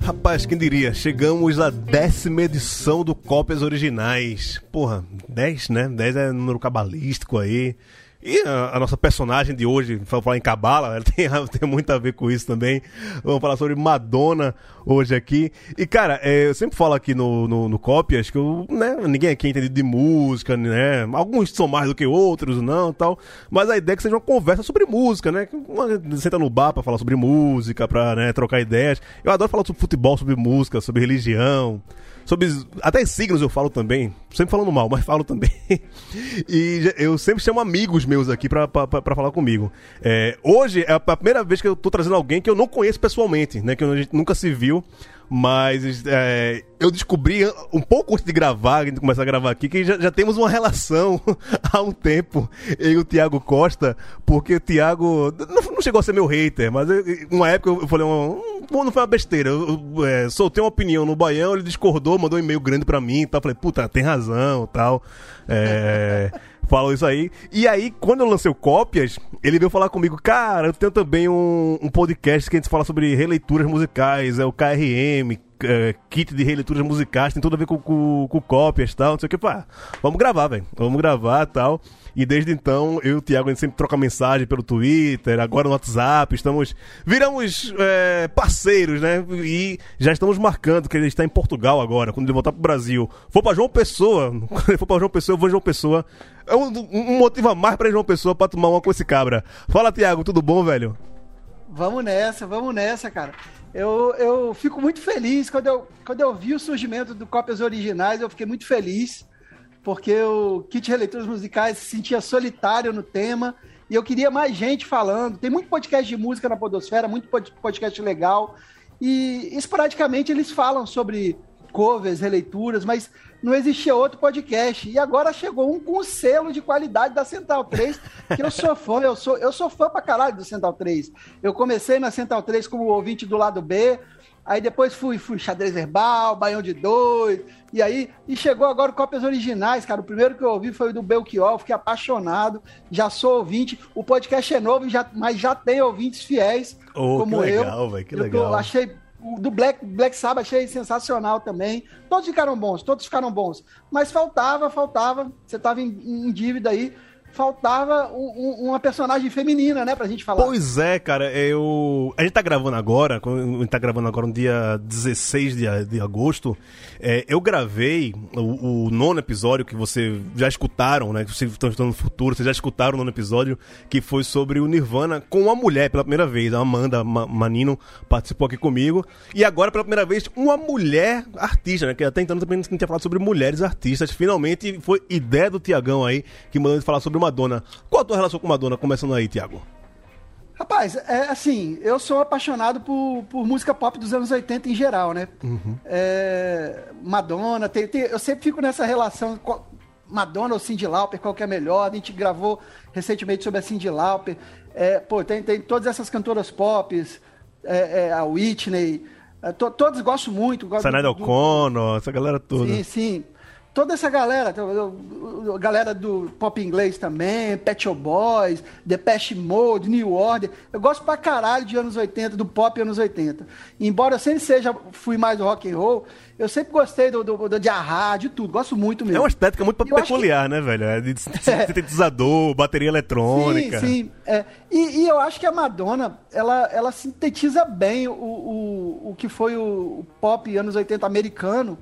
Rapaz, quem diria? Chegamos à décima edição do Cópias Originais. Porra, 10, né? 10 é número cabalístico aí. E a, a, nossa personagem de hoje, vamos falar em Cabala, ela tem, tem muito a ver com isso também. Vamos falar sobre Madonna hoje aqui. E, cara, é, eu sempre falo aqui no, no, no Cópias que eu, né, ninguém aqui é entendido de música, né? Alguns são mais do que outros, não tal. Mas a ideia é que seja uma conversa sobre música, né? Senta no bar pra falar sobre música, pra né, trocar ideias. Eu adoro falar sobre futebol, sobre música, sobre religião sobre até signos eu falo também, sempre falando mal, mas falo também. e eu sempre chamo amigos meus aqui pra falar comigo. É, hoje é a primeira vez que eu tô trazendo alguém que eu não conheço pessoalmente, né? Que a gente nunca se viu. Mas é, eu descobri um pouco antes de gravar, de começar a gravar aqui, que já, já temos uma relação há um tempo, eu e o Thiago Costa, porque o Thiago não, não chegou a ser meu hater, mas eu, uma época eu falei, um, não foi uma besteira, eu, eu é, soltei uma opinião no Baião, ele discordou, mandou um e-mail grande pra mim e tal, falei, puta, tem razão tal. É falou isso aí. E aí, quando eu lancei o Cópias, ele veio falar comigo, cara, eu tenho também um, um podcast que a gente fala sobre releituras musicais, é o KRM, é, kit de releituras musicais, tem tudo a ver com, com, com cópias e tal, não sei o que. Pá, vamos gravar, velho. Vamos gravar tal. E desde então, eu e o Thiago, a gente sempre troca mensagem pelo Twitter, agora no WhatsApp, estamos. Viramos é, parceiros, né? E já estamos marcando que ele está em Portugal agora, quando ele voltar pro Brasil. For pra João Pessoa, quando ele for pra João Pessoa, eu vou em João Pessoa. É um, um motivo a mais pra João Pessoa pra tomar uma com esse cabra. Fala, Thiago, tudo bom, velho? Vamos nessa, vamos nessa, cara. Eu, eu fico muito feliz quando eu, quando eu vi o surgimento do Cópias Originais, eu fiquei muito feliz porque o Kit Releituras Musicais se sentia solitário no tema e eu queria mais gente falando. Tem muito podcast de música na Podosfera, muito podcast legal. E esporadicamente eles falam sobre covers, releituras, mas não existia outro podcast. E agora chegou um com selo de qualidade da Central 3, que eu sou fã, eu sou, eu sou fã pra caralho do Central 3. Eu comecei na Central 3 como ouvinte do lado B, Aí depois fui, fui xadrez verbal, baião de dois, e aí, e chegou agora cópias originais, cara. O primeiro que eu ouvi foi o do Belchior, fiquei apaixonado, já sou ouvinte. O podcast é novo, já, mas já tem ouvintes fiéis, oh, como que legal, eu. Véio, que legal, achei o do Black, Black Sabbath achei sensacional também. Todos ficaram bons, todos ficaram bons. Mas faltava, faltava. Você estava em, em dívida aí faltava um, uma personagem feminina, né, pra gente falar. Pois é, cara, eu. A gente tá gravando agora, a gente tá gravando agora no dia 16 de, de agosto. É, eu gravei o, o, nono episódio que vocês já escutaram, né? Que vocês estão no futuro, vocês já escutaram o nono episódio, que foi sobre o Nirvana com uma mulher pela primeira vez. A Amanda Manino participou aqui comigo. E agora, pela primeira vez, uma mulher artista, né? Que até então também não tinha falado sobre mulheres artistas. Finalmente foi ideia do Tiagão aí, que mandou falar sobre uma Madonna. Qual a tua relação com Madonna? Começando aí, Tiago. Rapaz, é assim, eu sou apaixonado por, por música pop dos anos 80 em geral, né? Uhum. É, Madonna, tem, tem, eu sempre fico nessa relação Madonna ou Cyndi Lauper, qual que é melhor? A gente gravou recentemente sobre a Cyndi Lauper. É, pô, tem, tem todas essas cantoras pop, é, é, a Whitney, é, to, todos gosto muito. Sanada O'Connor, essa galera toda. Sim, sim toda essa galera, a galera do pop inglês também, Pet Shop Boys, Depeche Mode, New Order. Eu gosto pra caralho de anos 80, do pop anos 80. embora eu sempre seja, fui mais do rock and roll, eu sempre gostei do, do, do de Ahá, de tudo. Gosto muito mesmo. É uma estética muito peculiar, que... né, velho? É de sintetizador, é. bateria eletrônica. Sim, sim. É. E, e, eu acho que a Madonna, ela, ela sintetiza bem o, o, o que foi o, o pop anos 80 americano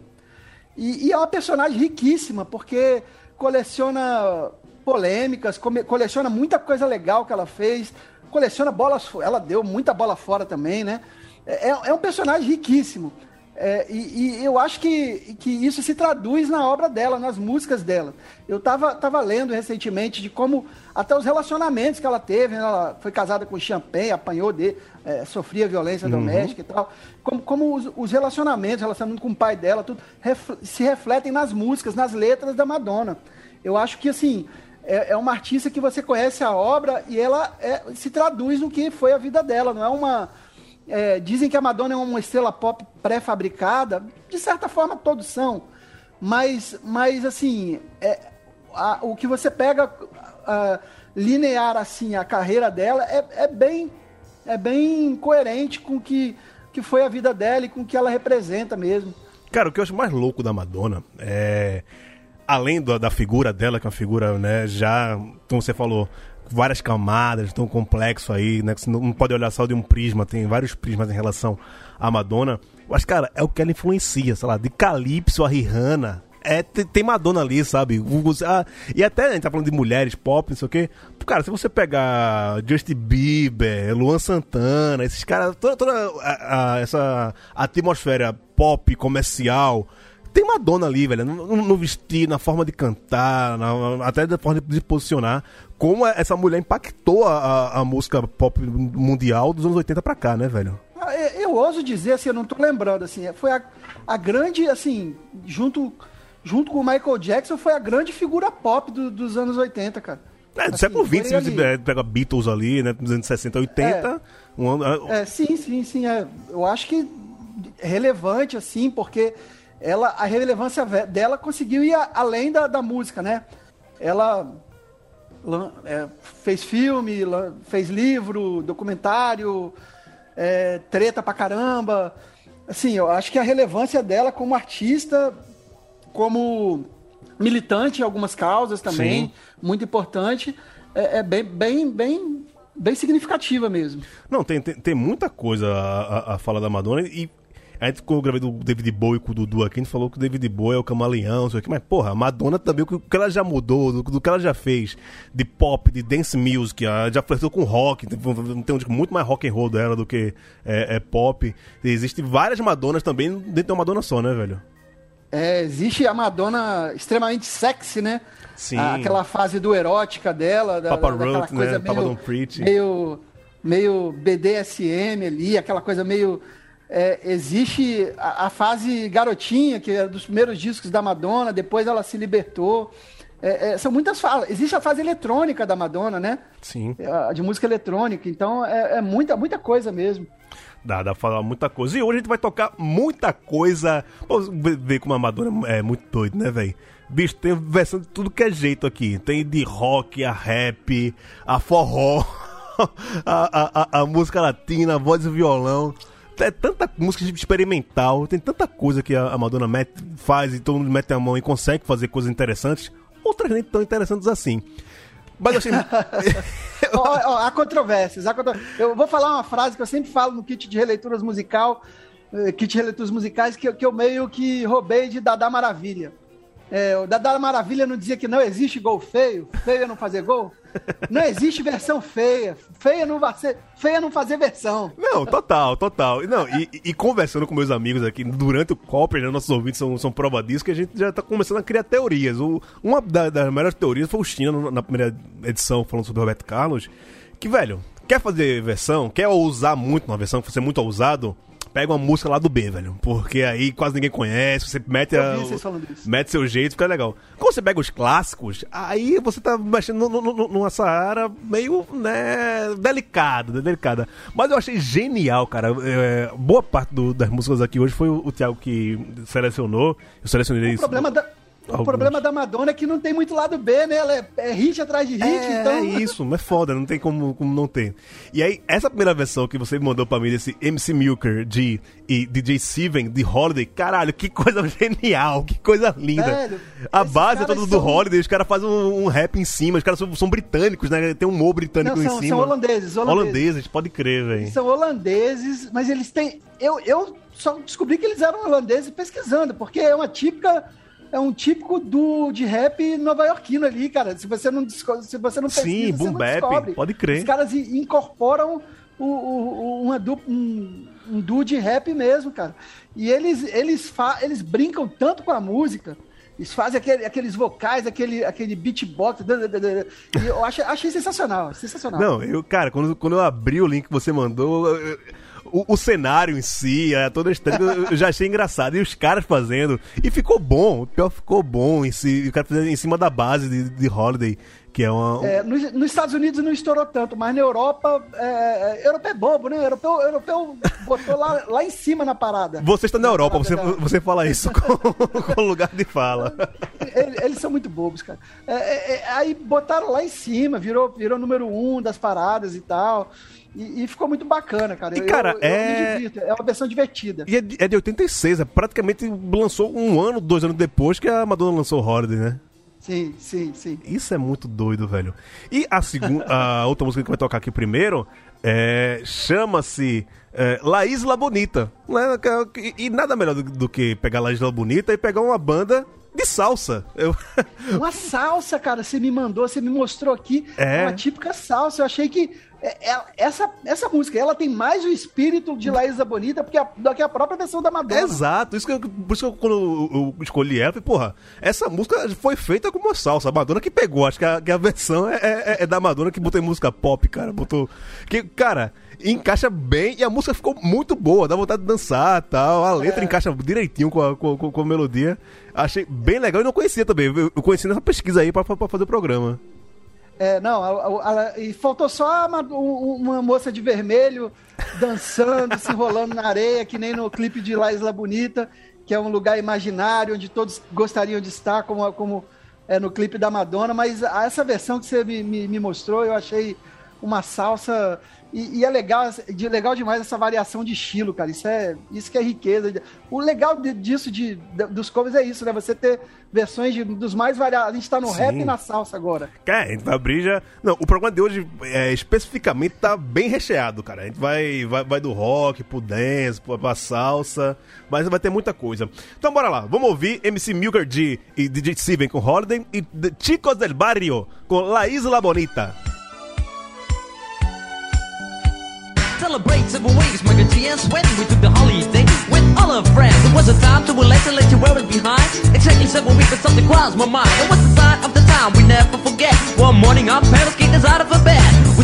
e, e é uma personagem riquíssima, porque coleciona polêmicas, coleciona muita coisa legal que ela fez, coleciona bolas, ela deu muita bola fora também, né? É, é, é um personagem riquíssimo. É, e, e, eu acho que, que isso se traduz na obra dela, nas músicas dela. Eu estava tava lendo recentemente de como até os relacionamentos que ela teve, né? ela foi casada com Champagne, apanhou de, é, sofria violência uhum. doméstica e tal, como, como os, os relacionamentos, relacionamento com o pai dela, tudo ref, se refletem nas músicas, nas letras da Madonna. Eu acho que assim é, é uma artista que você conhece a obra e ela é, se traduz no que foi a vida dela, não é uma é, dizem que a Madonna é uma estrela pop pré-fabricada. De certa forma, todos são. Mas, mas assim, é, a, o que você pega a, linear assim a carreira dela é, é bem é bem coerente com que que foi a vida dela e com o que ela representa mesmo. Cara, o que eu acho mais louco da Madonna é além da, da figura dela, que é uma figura, né, já, como você falou, várias camadas, tão complexo aí, né? Que você não pode olhar só de um prisma, tem vários prismas em relação à Madonna. Mas, cara, é o que ela influencia, sei lá, de Calypso a Rihanna. É, tem Madonna ali, sabe? E até a gente tá falando de mulheres pop, não sei o quê. Cara, se você pegar Justin Bieber, Luan Santana, esses caras, toda, toda a, a, essa atmosfera pop comercial tem Madonna ali, velho, no, no vestir, na forma de cantar, na, até da forma de, de posicionar, como essa mulher impactou a, a, música pop mundial dos anos 80 pra cá, né, velho? Ah, é, eu ouso dizer, assim, eu não tô lembrando, assim, foi a, a grande, assim, junto, junto com o Michael Jackson, foi a grande figura pop do, dos anos 80, cara. É, do assim, século XX, se você pega Beatles ali, né, dos anos 60, 80... É, um ano, é, sim, sim, sim, é, eu acho que é relevante, assim, porque ela, a relevância dela conseguiu ir além da, da música, né? Ela é, fez filme, fez livro, documentário, é, treta pra caramba. Assim, eu acho que a relevância dela como artista, como militante em algumas causas também, Sim. muito importante, é, é, bem, bem, bem, bem significativa mesmo. Não, tem, tem, tem muita coisa a, a, a falar da Madonna e a gente, quando eu gravei do David Bowie com o Dudu aqui, a gente falou que o David Bowie é o camaleão, sei o que, mas porra, a Madonna também, o que ela já mudou, do, do que ela já fez de pop, de dance music, ela já flertou com rock, tem um disco muito mais rock and roll dela do que é, é pop. Existem várias Madonas também dentro de uma Madonna só, né, velho? É, existe a Madonna extremamente sexy, né? Sim. aquela fase do erótica dela, da, Papa da, Ruth, né? Meio, Papa Don't Preach. Meio, meio BDSM ali, aquela coisa meio é, existe a, a, fase garotinha, que é dos primeiros discos da Madonna, depois ela se libertou. É, é, são muitas falas. Existe a fase eletrônica da Madonna, né? Sim. A, de música eletrônica. Então é, é, muita, muita coisa mesmo. Dá, dá pra falar muita coisa. E hoje a gente vai tocar muita coisa. Pô, ver como a Madonna é muito doido, né, velho? Bicho, tem versão de tudo que é jeito aqui. Tem de rock, a rap, a forró, a, a, a, a música latina, a voz e violão é tanta música experimental, tem tanta coisa que a, Madonna mete, faz e todo mundo mete a mão e consegue fazer coisas interessantes, outras nem tão interessantes assim. Mas assim. oh, oh, há controvérsias, há controvérsias. Eu vou falar uma frase que eu sempre falo no kit de releituras musical, eh, kit de releituras musicais, que, que eu meio que roubei de Dada Maravilha. É, o Dada Maravilha não dizia que não existe gol feio, feio é não fazer gol. Não existe versão feia. Feia não, fazer, feia não fazer versão. Não, total, total. Não, e, e conversando com meus amigos aqui durante o Copper, né, nossos ouvintes são, são prova disso, que a gente já tá começando a criar teorias. O, uma das, das melhores teorias foi o China na primeira edição, falando sobre Roberto Carlos. Que, velho, quer fazer versão, quer ousar muito na versão, ser muito ousado, pega uma música lá do B, velho. Porque aí quase ninguém conhece, você mete, a, mete seu jeito, fica legal. Quando você pega os clássicos, aí você tá mexendo numa Saara meio, né, delicada, delicada. Mas eu achei genial, cara. É, boa parte do, das músicas aqui hoje foi o, o Thiago que selecionou. Eu selecionei o isso. Problema da Alguns. O problema da Madonna é que não tem muito lado B, né? Ela é, é hit atrás de hit, é, então. É isso, é foda, não tem como, como não ter. E aí, essa primeira versão que você mandou pra mim desse MC Milker de e DJ Steven de Holiday, caralho, que coisa genial, que coisa linda. Velho, a base é toda do Holiday, os caras fazem um, um, rap em cima, os caras são, são, britânicos, né? Tem um mo britânico não, são, em cima. São holandeses, holandeses. Holandeses, pode crer, velho. São holandeses, mas eles têm. Eu, eu só descobri que eles eram holandeses pesquisando, porque é uma típica é um típico do, de rap nova-iorquino ali, cara. Se você não, se você não pesquisa, Sim, boom bap, pode crer. Os caras incorporam o, o, uma um, um duo de rap mesmo, cara. E eles, eles, fa, eles brincam tanto com a música, eles fazem aquele, aqueles vocais, aquele, aquele beatbox. Eu achei, achei sensacional, sensacional. Não, eu, cara, quando, quando eu abri o link que você mandou, eu, o, o, cenário em si, é, toda a história, eu já achei engraçado. E os caras fazendo. E ficou bom, o pior ficou bom em si, o cara fazendo em cima da base de, de Holiday. Que é uma. Um... É, nos, nos, Estados Unidos não estourou tanto, mas na Europa. É, é europeu é bobo, né? Europeu, europeu botou lá, lá em cima na parada. Você está na, na Europa, você, você fala isso com, com lugar de fala. eles, eles são muito bobos, cara. É, é, é, aí botaram lá em cima, virou, virou número um das paradas e tal. E, e ficou muito bacana, cara. E, cara, eu, eu é... é uma versão divertida. E é de, é de 86, é praticamente lançou um ano, dois anos depois que a Madonna lançou Holiday, né? Sim, sim, sim. Isso é muito doido, velho. E a segunda, a outra música que vai tocar aqui primeiro é, chama-se é, La Isla Bonita. Né? E, e nada melhor do, do, que pegar La Isla Bonita e pegar uma banda de salsa. Eu... Uma salsa, cara, você me mandou, você me mostrou aqui. É. Uma típica salsa. Eu achei que é, é, essa, essa música, ela tem mais o espírito de Laísa Bonita porque a, do que a própria versão da Madonna. Exato, isso que eu, por isso que eu, quando eu escolhi ela, falei, porra, essa música foi feita como uma salsa. A Madonna que pegou, acho que a, que a versão é, é, é, da Madonna que botou em música pop, cara. Botou. Que, cara, encaixa bem e a música ficou muito boa, dá vontade de dançar tal. A letra é. encaixa direitinho com a, com, com, com, a melodia. Achei bem legal e não conhecia também. Eu, eu conheci nessa pesquisa aí pra, pra, pra fazer o programa. É, não, e faltou só uma, uma, moça de vermelho dançando, se enrolando na areia, que nem no clipe de La Isla Bonita, que é um lugar imaginário onde todos gostariam de estar, como, como é no clipe da Madonna. Mas essa versão que você me, me, me mostrou, eu achei uma salsa e, e, é legal, de, legal demais essa variação de estilo, cara. Isso é isso que é riqueza. O legal de, disso, de, de, dos covers, é isso, né? Você ter versões de, dos mais variados. A gente tá no Sim. rap e na salsa agora. É, a gente vai abrir já. Não, o programa de hoje é, especificamente tá bem recheado, cara. A gente vai, vai, vai do rock pro dance, pra, pra salsa. Mas vai ter muita coisa. Então bora lá, vamos ouvir MC Milker G e DJ Steven com Holiday e Chicos del Barrio com La Isla Bonita. Celebrate several weeks, my good GS when we took the holiday with all our friends. It was a time to relax and let you wear it behind. Exactly seven weeks, but something crossed my mind. It was the sign of the time we never forget. One morning, our parents kicked us out of bed. We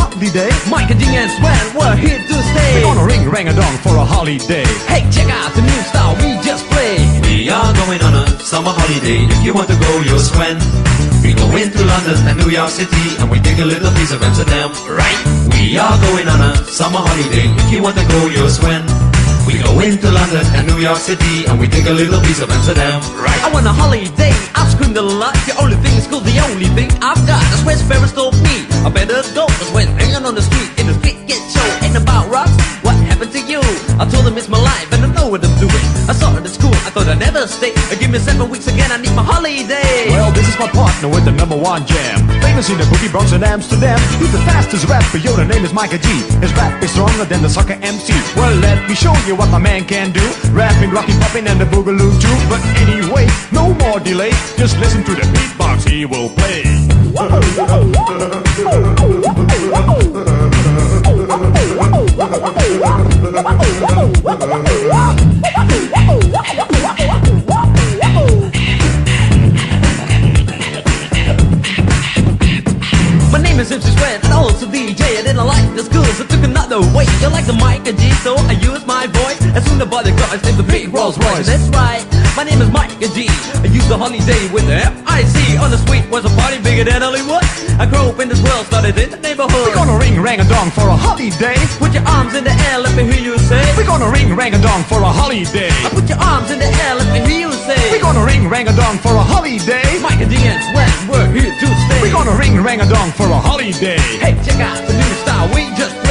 Mike and Ding and Sven, we're here to stay. We're gonna ring rang a dong for a holiday. Hey, check out the new style we just played. We are going on a summer holiday. If you want to go, you'll swim. We go into London and New York City and we take a little piece of Amsterdam, right? We are going on a summer holiday. If you want to go, you'll swim. We go into London and New York City and we take a little piece of Amsterdam, right? I want a holiday, I've screamed a lot. The only thing is cool, the only thing I've got. That's where Ferris told me. I better go That's when hanging on the street in the street get show Ain't about rocks, what happened to you? I told him it's my life and I know what I'm doing. I saw it at school, I thought I'd never stay. Give me seven weeks again, I need my holiday. Well, this is my partner with the number one jam. Famous in the boogie Bronx and Amsterdam. He's the fastest rapper, yo, the name is Micah G. His rap is stronger than the soccer MC Well, let me show you what my man can do. Rapping, rocking, popping and the boogaloo too. But anyway, no more delay. Just listen to the beatbox. He will play. My Miss Simpson's went all to the I didn't like the schools. I took another way You like the mic and G so I use my voice. As soon as the body cars named the big Rolls Royce. That's right, my name is Mike and G. I use the holiday with the F-I-C On the street was a party bigger than Hollywood. I grew up in this world, started in the neighborhood. We're gonna ring rang a dong for a holiday. Put your arms in the air, let me hear you say. We're gonna ring rang a dong for a holiday. I put your arms in the air, let me hear you say. We're gonna ring rang a dong for a holiday. Mike and D and Sweat, we're here to stay. We're gonna ring rang a dong for a holiday. Hey, check out the new style we just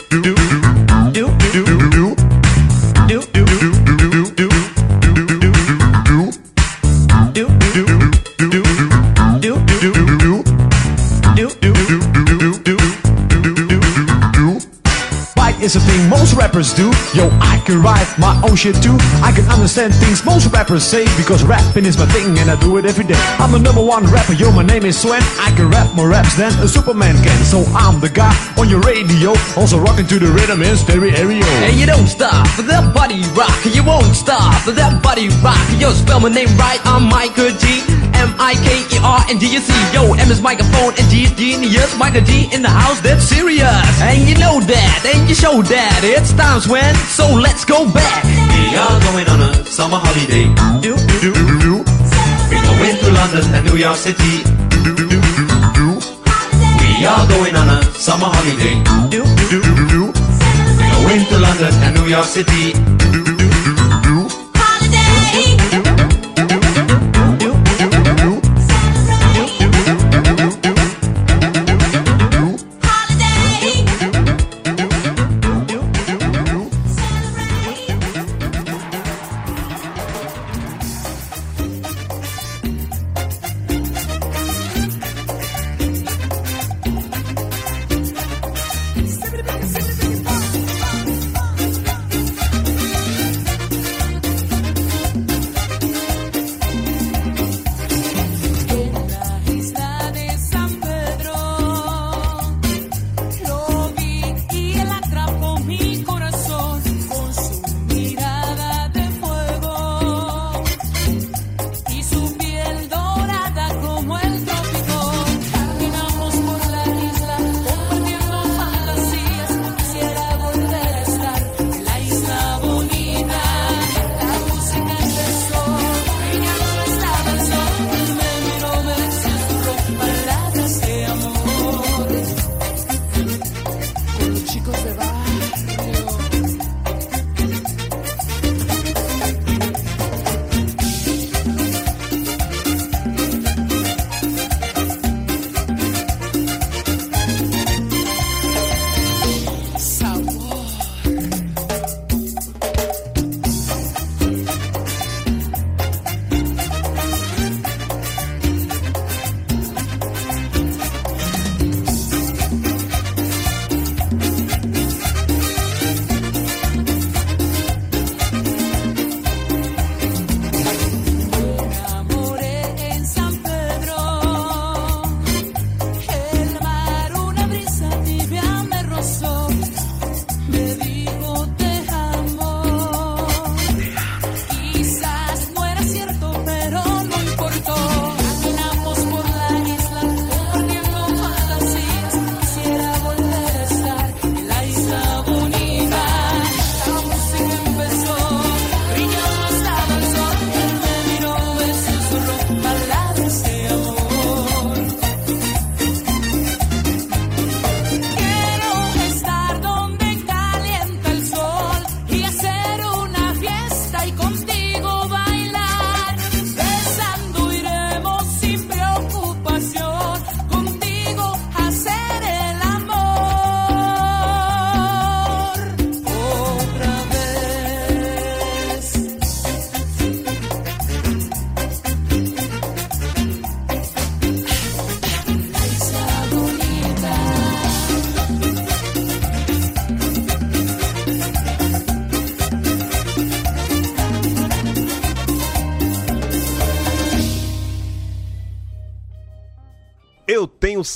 rappers do. Yo, I can write my own shit too. I can understand things most rappers say because rapping is my thing and I do it every day. I'm the number one rapper, yo, my name is Sven. I can rap more raps than a Superman can. So I'm the guy on your radio, also rocking to the rhythm in stereo. And you don't stop for that body rock. You won't stop for that body rock. Yo, spell my name right. I'm Michael G. M I K E R and D U C. Yo, M is microphone and G is genius. Michael G in the house, that's serious. And you know that, and you show that. It's times when, so let's go back. We are going on a summer holiday. Do, Do, do, do, We're going to London and New York City. do, do, do, do, We are going on a summer holiday. do, do, do, do, We're going to London and New York City.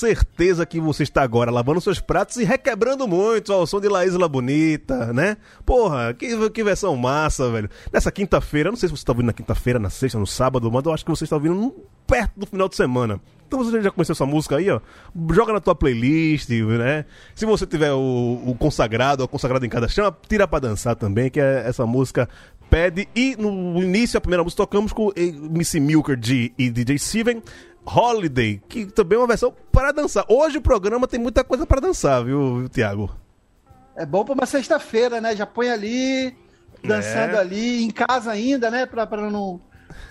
Certeza que você está agora lavando seus pratos e requebrando muito ao som de La Isla Bonita, né? Porra, que, que versão massa, velho. Nessa quinta-feira, não sei se você está ouvindo na quinta-feira, na sexta, no sábado, mas eu acho que você está ouvindo perto do final de semana. Então você já conheceu essa música aí, ó? Joga na tua playlist, né? Se você tiver o, o consagrado, ou consagrado em cada chama, tira pra dançar também, que é essa música pede. E no início, a primeira música, tocamos com eh, Missy Milker G e DJ Steven. Holiday, que também é uma versão para dançar. Hoje o programa tem muita coisa para dançar, viu, viu Tiago? É bom pra uma sexta-feira, né? Já põe ali, dançando É. ali, em casa ainda, né? Pra não.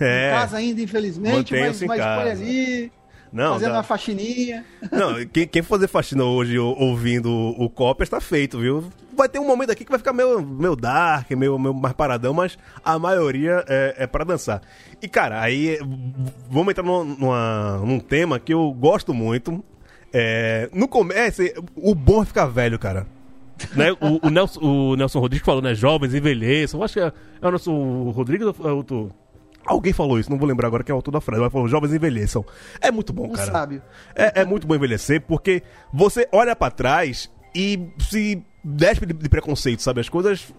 É. Em casa ainda, infelizmente, mas, mas põe ali, Não, fazendo dá- uma faxininha. Não, quem, quem fazer faxina hoje ou- ouvindo o Copper está feito, viu? Vai ter um momento aqui que vai ficar meio, meio dark, meio, meio mais paradão, mas a maioria é, é para dançar. E, cara, aí vamos entrar numa, numa- num tema que eu gosto muito. É, no começo, o bom é ficar velho, cara. né, o, o Nelson, o Nelson Rodrigues falou, né? Jovens envelheçam. Eu acho que é, é o Nelson Rodrigues ou é outro. Alguém falou isso, não vou lembrar agora quem é o autor da frase, mas falou, jovens envelheçam. É muito bom, cara. sábio. É, é muito bom envelhecer, porque você olha pra trás e se despe de, de preconceito, sabe? As coisas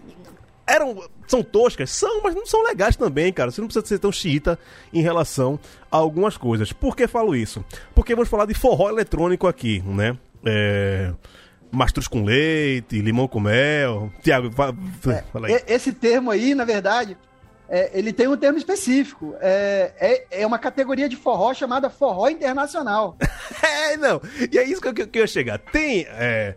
eram. São toscas? São, mas não são legais também, cara. Você não precisa ser tão xiita em relação a algumas coisas. Por que falo isso? Porque vamos falar de forró eletrônico aqui, né? É. Mastruz com leite, limão com mel. Tiago, fa- fala aí. Esse termo aí, na verdade, é, ele tem um termo específico. É, é, é uma categoria de forró chamada forró internacional. É, não. E é isso que eu, que ia chegar. Tem. é,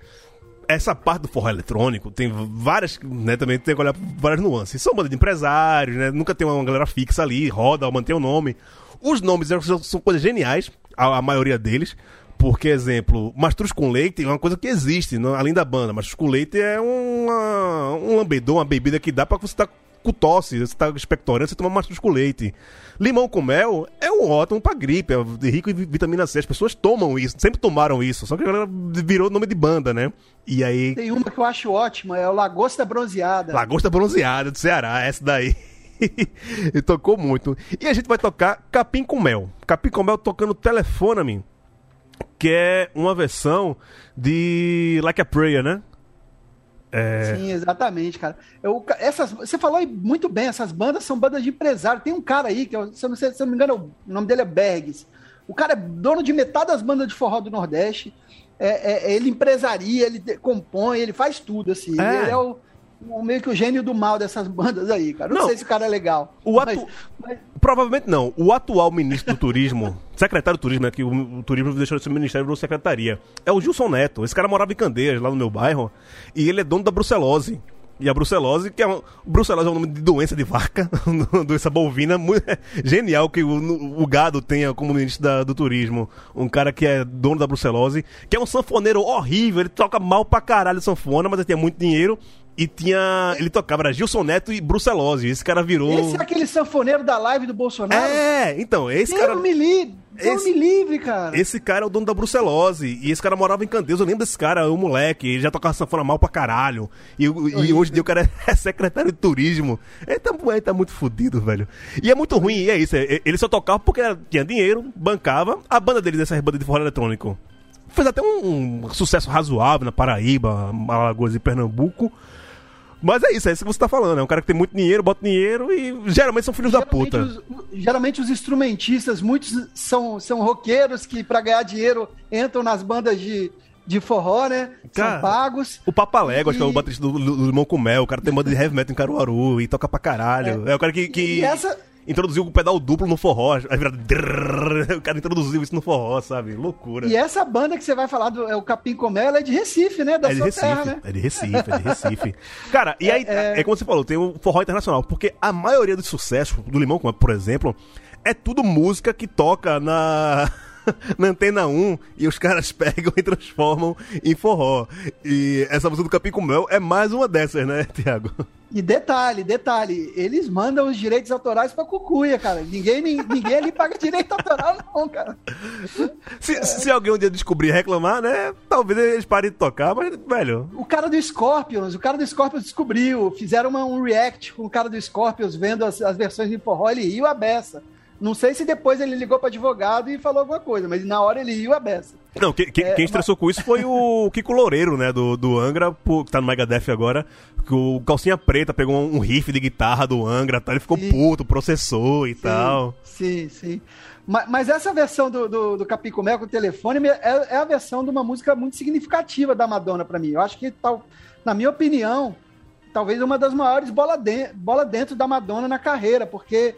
essa parte do forró eletrônico tem várias, né, também tem que olhar várias nuances. São bandas de empresários, né, nunca tem uma galera fixa ali, roda, mantém o nome. Os nomes são, são coisas geniais, a, a maioria deles. Porque, exemplo, Mastruz com Leite é uma coisa que existe, não- além da banda. Mastruz com Leite é uma, um lambedor, uma bebida que dá pra você estar com tosse, você tá expectorando, você toma Mastruz com Leite. Limão com mel é um ótimo pra gripe, é rico em vitamina C. As pessoas tomam isso, sempre tomaram isso. Só que a galera virou nome de banda, né? E aí, Tem uma que eu acho ótima, é o Lagosta Bronzeada. Lagosta Bronzeada do Ceará, essa daí. e tocou muito. E a gente vai tocar Capim com Mel. Capim com Mel tocando Telefona-me, que é uma versão de Like a Prayer, né? É, Sim, exatamente, cara. Eu, essas, você falou aí muito bem, essas bandas são bandas de empresário. Tem um cara aí, que eu, se, eu não sei, se eu não me engano, o nome dele é Bergs. O cara é dono de metade das bandas de forró do Nordeste. É, é- ele empresaria, ele compõe, ele faz tudo, assim. É. Ele é o, o meio que o gênio do mal dessas bandas aí, cara. Não, Não. sei se o cara é legal. O mas- atu- mas- Provavelmente não. O atual ministro do turismo, secretário do turismo, né, que o, o turismo deixou de ser ministério virou secretaria, é o Gilson Neto. Esse cara morava em Candeias, lá no meu bairro, e ele é dono da brucelose. E a brucelose, que é um, brucelose é um nome de doença de vaca, doença bovina, muito, genial que o, o gado tenha como ministro da- do turismo um cara que é dono da brucelose, que é um sanfoneiro horrível, ele toca mal pra caralho sanfona, mas ele tinha muito dinheiro. E tinha. Ele tocava, era Gilson Neto e Brucelose. Esse cara virou. Esse é aquele sanfoneiro da live do Bolsonaro? É, então, esse Deus cara. me livre, Deus esse- me livre, cara. Esse cara é o dono da brucelose. E esse cara morava em Candeias. Eu lembro desse cara, o moleque. Ele já tocava sanfona mal pra caralho. E, e hoje em dia o cara é secretário de turismo. Ele tá, ele tá muito fudido, velho. E é muito ruim, e é isso. é- Ele só tocava porque tinha dinheiro, bancava. A banda dele, dessa banda de forró eletrônico, fez até um, um sucesso razoável na Paraíba, Alagoas e Pernambuco. Mas é isso, é isso que você tá falando. É um cara que tem muito dinheiro, bota dinheiro e geralmente são filhos da Geralmente puta. os- geralmente os instrumentistas, muitos são, são roqueiros que, pra ganhar dinheiro, entram nas bandas de, de forró, né? Cara, são pagos. O Papaléguas, que é o E- baterista do, do, Limão com Mel, o cara tem banda de heavy metal em Caruaru e toca pra caralho. É, o cara que, que E essa- introduziu o pedal duplo no forró. Aí vira... O cara introduziu isso no forró, sabe? Loucura. E essa banda que você vai falar, do, é o Capim Comé, ela é de Recife, né? Da É de Recife, terra, né? é de Recife, é de Recife. Cara, e aí, é, como você falou, tem o forró internacional, porque a maioria dos sucessos do Limão, é, por exemplo, é tudo música que toca na, na Antena 1 e os caras pegam e transformam em forró. E essa música do Capim com Mel é mais uma dessas, né, Tiago? E detalhe, detalhe, eles mandam os direitos autorais pra cucuia, cara. Ninguém, nin- ninguém ali paga direito autoral, não, cara. Se, se alguém um dia descobrir e reclamar, né, talvez eles parem de tocar, mas, velho... O cara do Scorpions, o cara do Scorpions descobriu, fizeram uma- um react com o cara do Scorpions vendo as, as versões de forró, ele riu a beça. Não sei se depois ele ligou para advogado e falou alguma coisa, mas na hora ele riu a beça. Não, que- que- É, quem estressou com isso foi o Kiko Loureiro, né, do, do Angra, que tá no Megadeth agora, que o Calcinha Preta pegou um riff de guitarra do Angra, tá, ele ficou Sim. puto, processou e tal. Sim, sim. Mas, mas essa versão do, do, do Capicomé com o telefone é, é a versão de uma música muito significativa da Madonna para mim. Eu acho que, tal, na minha opinião, talvez uma das maiores bola, de, bola dentro da Madonna na carreira, porque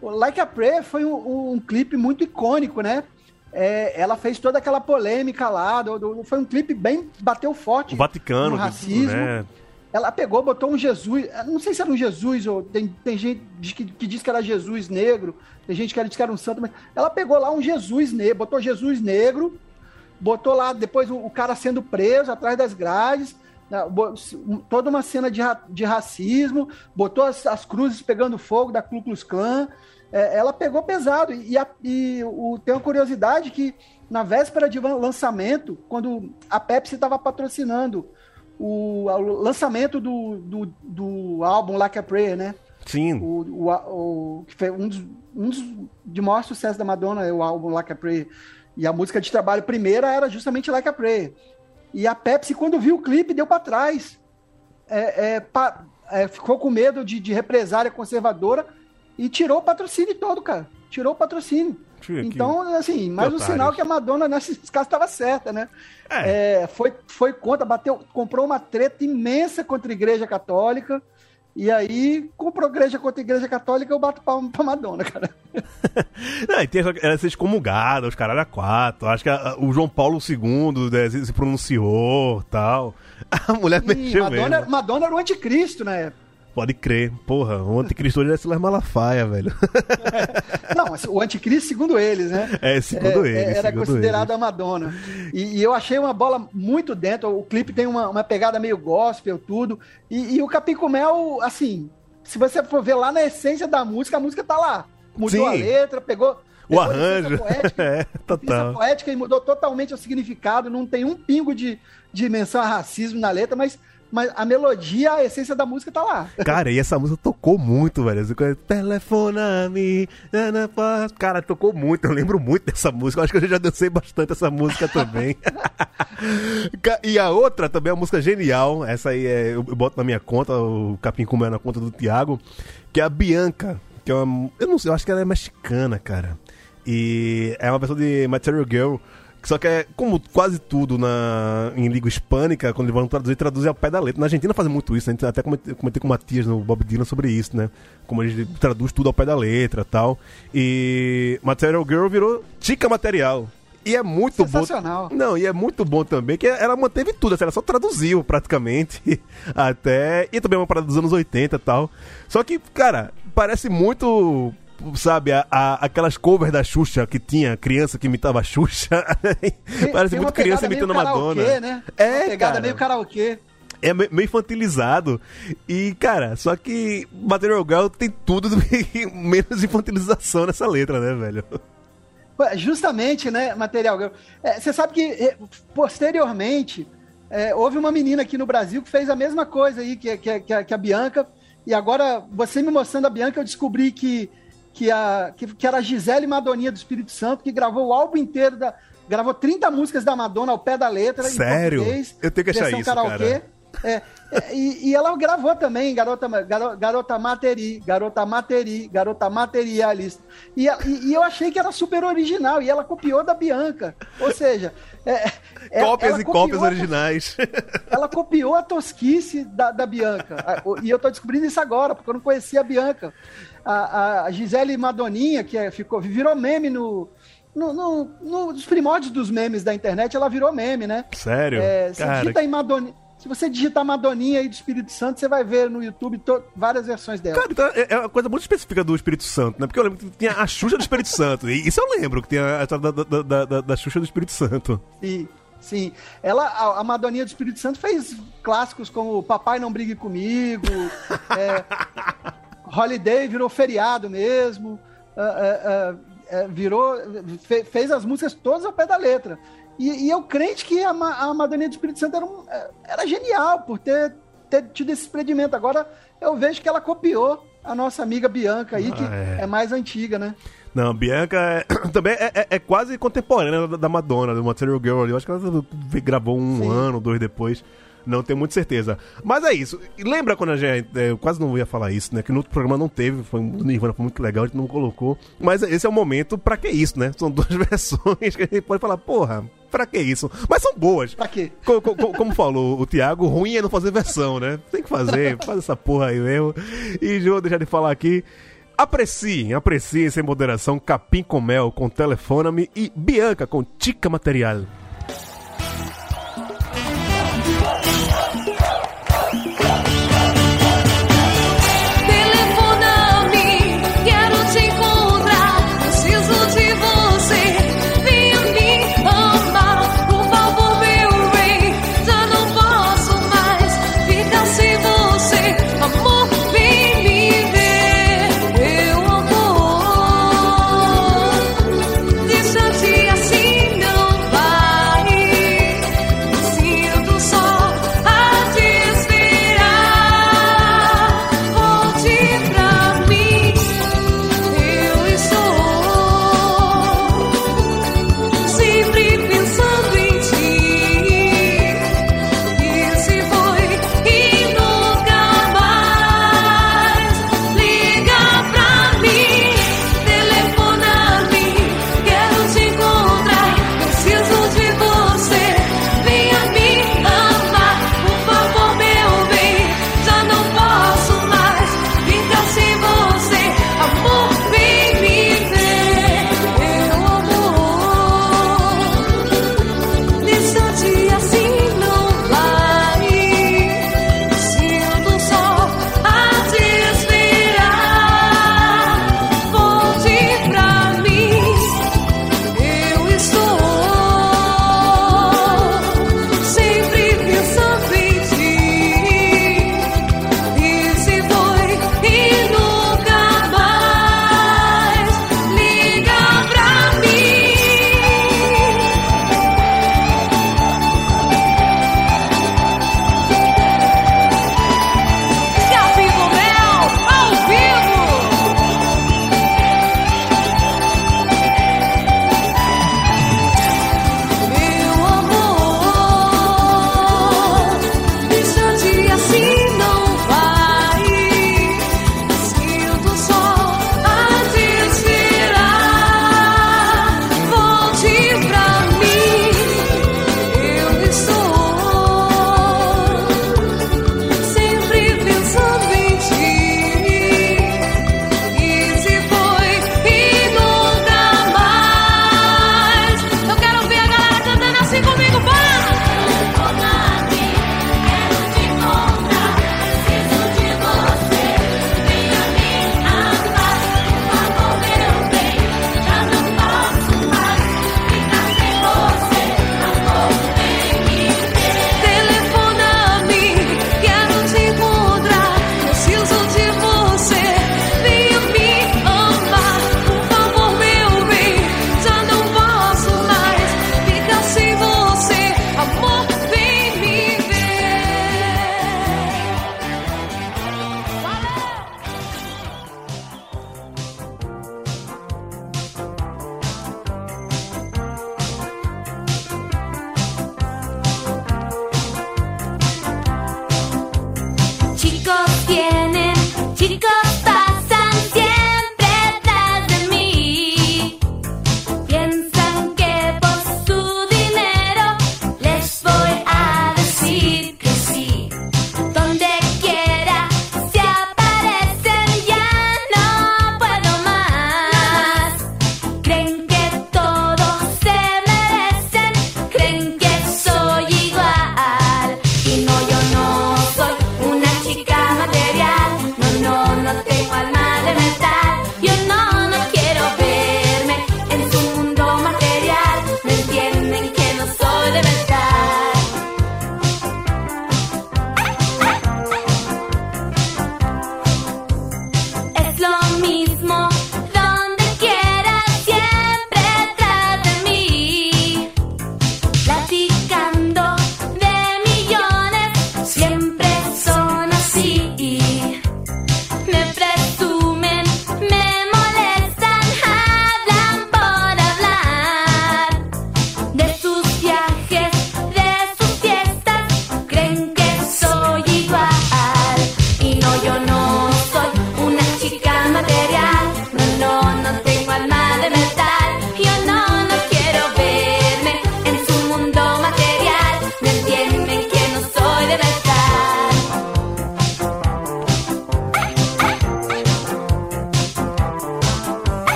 o Like a Prayer foi um, um clipe muito icônico, né? É, ela fez toda aquela polêmica lá, do- do- foi um clipe bem bateu forte O Vaticano, no racismo. né, Ela pegou, botou um Jesus, não sei se era um Jesus, ou tem, tem gente que, que diz que era Jesus negro, tem gente que diz que era um santo, mas ela pegou lá um Jesus negro, botou Jesus negro, botou lá depois o, o cara sendo preso atrás das grades, toda uma cena de, ra- de racismo, botou as, as cruzes pegando fogo da Ku Klux Klan, é, ela pegou pesado. E, a, e o, tem uma curiosidade que na véspera de lan- lançamento, quando a Pepsi estava patrocinando o, o lançamento do, do, do álbum Like a Prayer, né? Sim. O, o, o- que foi um dos, um dos de maior sucesso da Madonna é o álbum Like a Prayer. E a música de trabalho primeira era justamente Like a Prayer. E a Pepsi, quando viu o clipe, deu para trás. É, é, pa- é, ficou com medo de, de represária conservadora e tirou o patrocínio todo, cara. Tirou o patrocínio. Aqui. Então, assim, mais um sinal que a Madonna, nesse caso, estava certa, né? É. É, foi, foi contra, bateu, comprou uma treta imensa contra a Igreja Católica. E aí, comprou igreja contra a Igreja Católica, eu bato palma pra Madonna, cara. Não, e tem essa, ela ser excomungada, os caralho a quatro. Acho que a- a- o João Paulo II né, se, se pronunciou tal. A mulher E mexeu Madonna, mesmo. Madonna era o anticristo na época. Pode crer. Porra, o anticristo hoje é Silas Malafaia, velho. Não, assim, o anticristo, segundo eles, né? É, segundo É, ele. Era segundo considerado ele. a Madonna. E, e eu achei uma bola muito dentro. O clipe tem uma, uma pegada meio gospel, tudo. E, e o Capim com Mel, assim, se você for ver lá na essência da música, a música tá lá. Mudou Sim. a letra, pegou. O arranjo. poética, É, total. poética e mudou totalmente o significado. Não tem um pingo de, de menção a racismo na letra, mas, mas a melodia, a essência da música tá lá. Cara, e essa música tocou muito, velho. Telefona-me. Cara, tocou muito. Eu lembro muito dessa música. Eu acho que eu já dancei bastante essa música também. E a outra também é uma música genial. Essa aí é, eu boto na minha conta, o Capim como é na conta do Thiago. Que é a Bianca. Que é uma, eu não sei, eu acho que ela é mexicana, cara. E é uma versão de Material Girl. Só que é, como quase tudo na, em língua hispânica, quando eles vão traduzir, traduzem ao pé da letra. Na Argentina fazem muito isso, né? a gente até comentei, comentei com o Matias no Bob Dylan sobre isso, né? Como eles traduz tudo ao pé da letra tal. E Material Girl virou Tica Material. E é muito bom. Não, e é muito bom também que ela manteve tudo, assim, ela só traduziu praticamente até. E também é uma parada dos anos 80 e tal. Só que, cara, parece muito. Sabe, a, a- aquelas covers da Xuxa que tinha criança que imitava a Xuxa. Parece muito criança imitando a Madonna. Né? É, uma pegada cara. meio karaokê. É me- meio infantilizado. E, cara, só que Material Girl tem tudo menos infantilização nessa letra, né, velho? Justamente, né, material. Girl. É, Você sabe que eh, posteriormente é, houve uma menina aqui no Brasil que fez a mesma coisa aí que, que, que, a, que a Bianca. E agora, você me mostrando a Bianca, eu descobri que, que, a, que, que era a Gisele Madoninha do Espírito Santo, que gravou o álbum inteiro da. Gravou 30 músicas da Madonna ao pé da letra. Sério? Eu tenho que achar isso, karaokê. cara. É, é, e, e ela gravou também, Garota, Garo- Garota Materi, Garota Materi, Garota Materialista. E, e, e eu achei que era super original, e ela copiou da Bianca. Ou seja, é, é- cópias e cópias a- originais. Ela copiou a tosquice da, da Bianca. E eu tô descobrindo isso agora, porque eu não conhecia a Bianca. A, a Gisele Madoninha, que é- ficou, virou meme no, no, no- no- nos primórdios dos memes da internet, ela virou meme, né? Sério? É, você digita aí Madoni- Se você digitar Madoninha aí do Espírito Santo, você vai ver no YouTube to- várias versões dela. Cara, então é é uma coisa muito específica do Espírito Santo, né? Porque eu lembro que tinha a Xuxa do Espírito Santo. E isso eu lembro, que tinha a história da, da, da, da Xuxa do Espírito Santo. Sim, sim. Ela, a, a Madoninha do Espírito Santo fez clássicos como Papai Não Brigue Comigo, é, Holiday virou feriado mesmo, ah, é, virou, fe- fez as músicas todas ao pé da letra. E, e eu crente que a, a Madoninha do Espírito Santo era, um- é, era genial por ter, ter tido esse desprendimento. Agora eu vejo que ela copiou a nossa amiga Bianca aí, que Ah, é. é mais antiga, né? Não, Bianca é- também é, é- é quase contemporânea da, da Madonna, do Material Girl. ali. Eu acho que ela gravou um Sim. ano, dois depois. Não tenho muita certeza. Mas é isso. E lembra quando a gente. é, Eu quase não ia falar isso, né? Que no outro programa não teve. Foi, Nirvana foi muito legal, a gente não colocou. Mas esse é o momento pra que isso, né? São duas versões que a gente pode falar, porra, pra que isso? Mas são boas. Pra quê? Co- co- co- como falou o Thiago, ruim é não fazer versão, né? Tem que fazer, faz essa porra aí mesmo. E vou deixar de falar aqui. Apreciem, apreciem sem moderação Capim com Mel com Telefona-me e Bianca com Tica Material.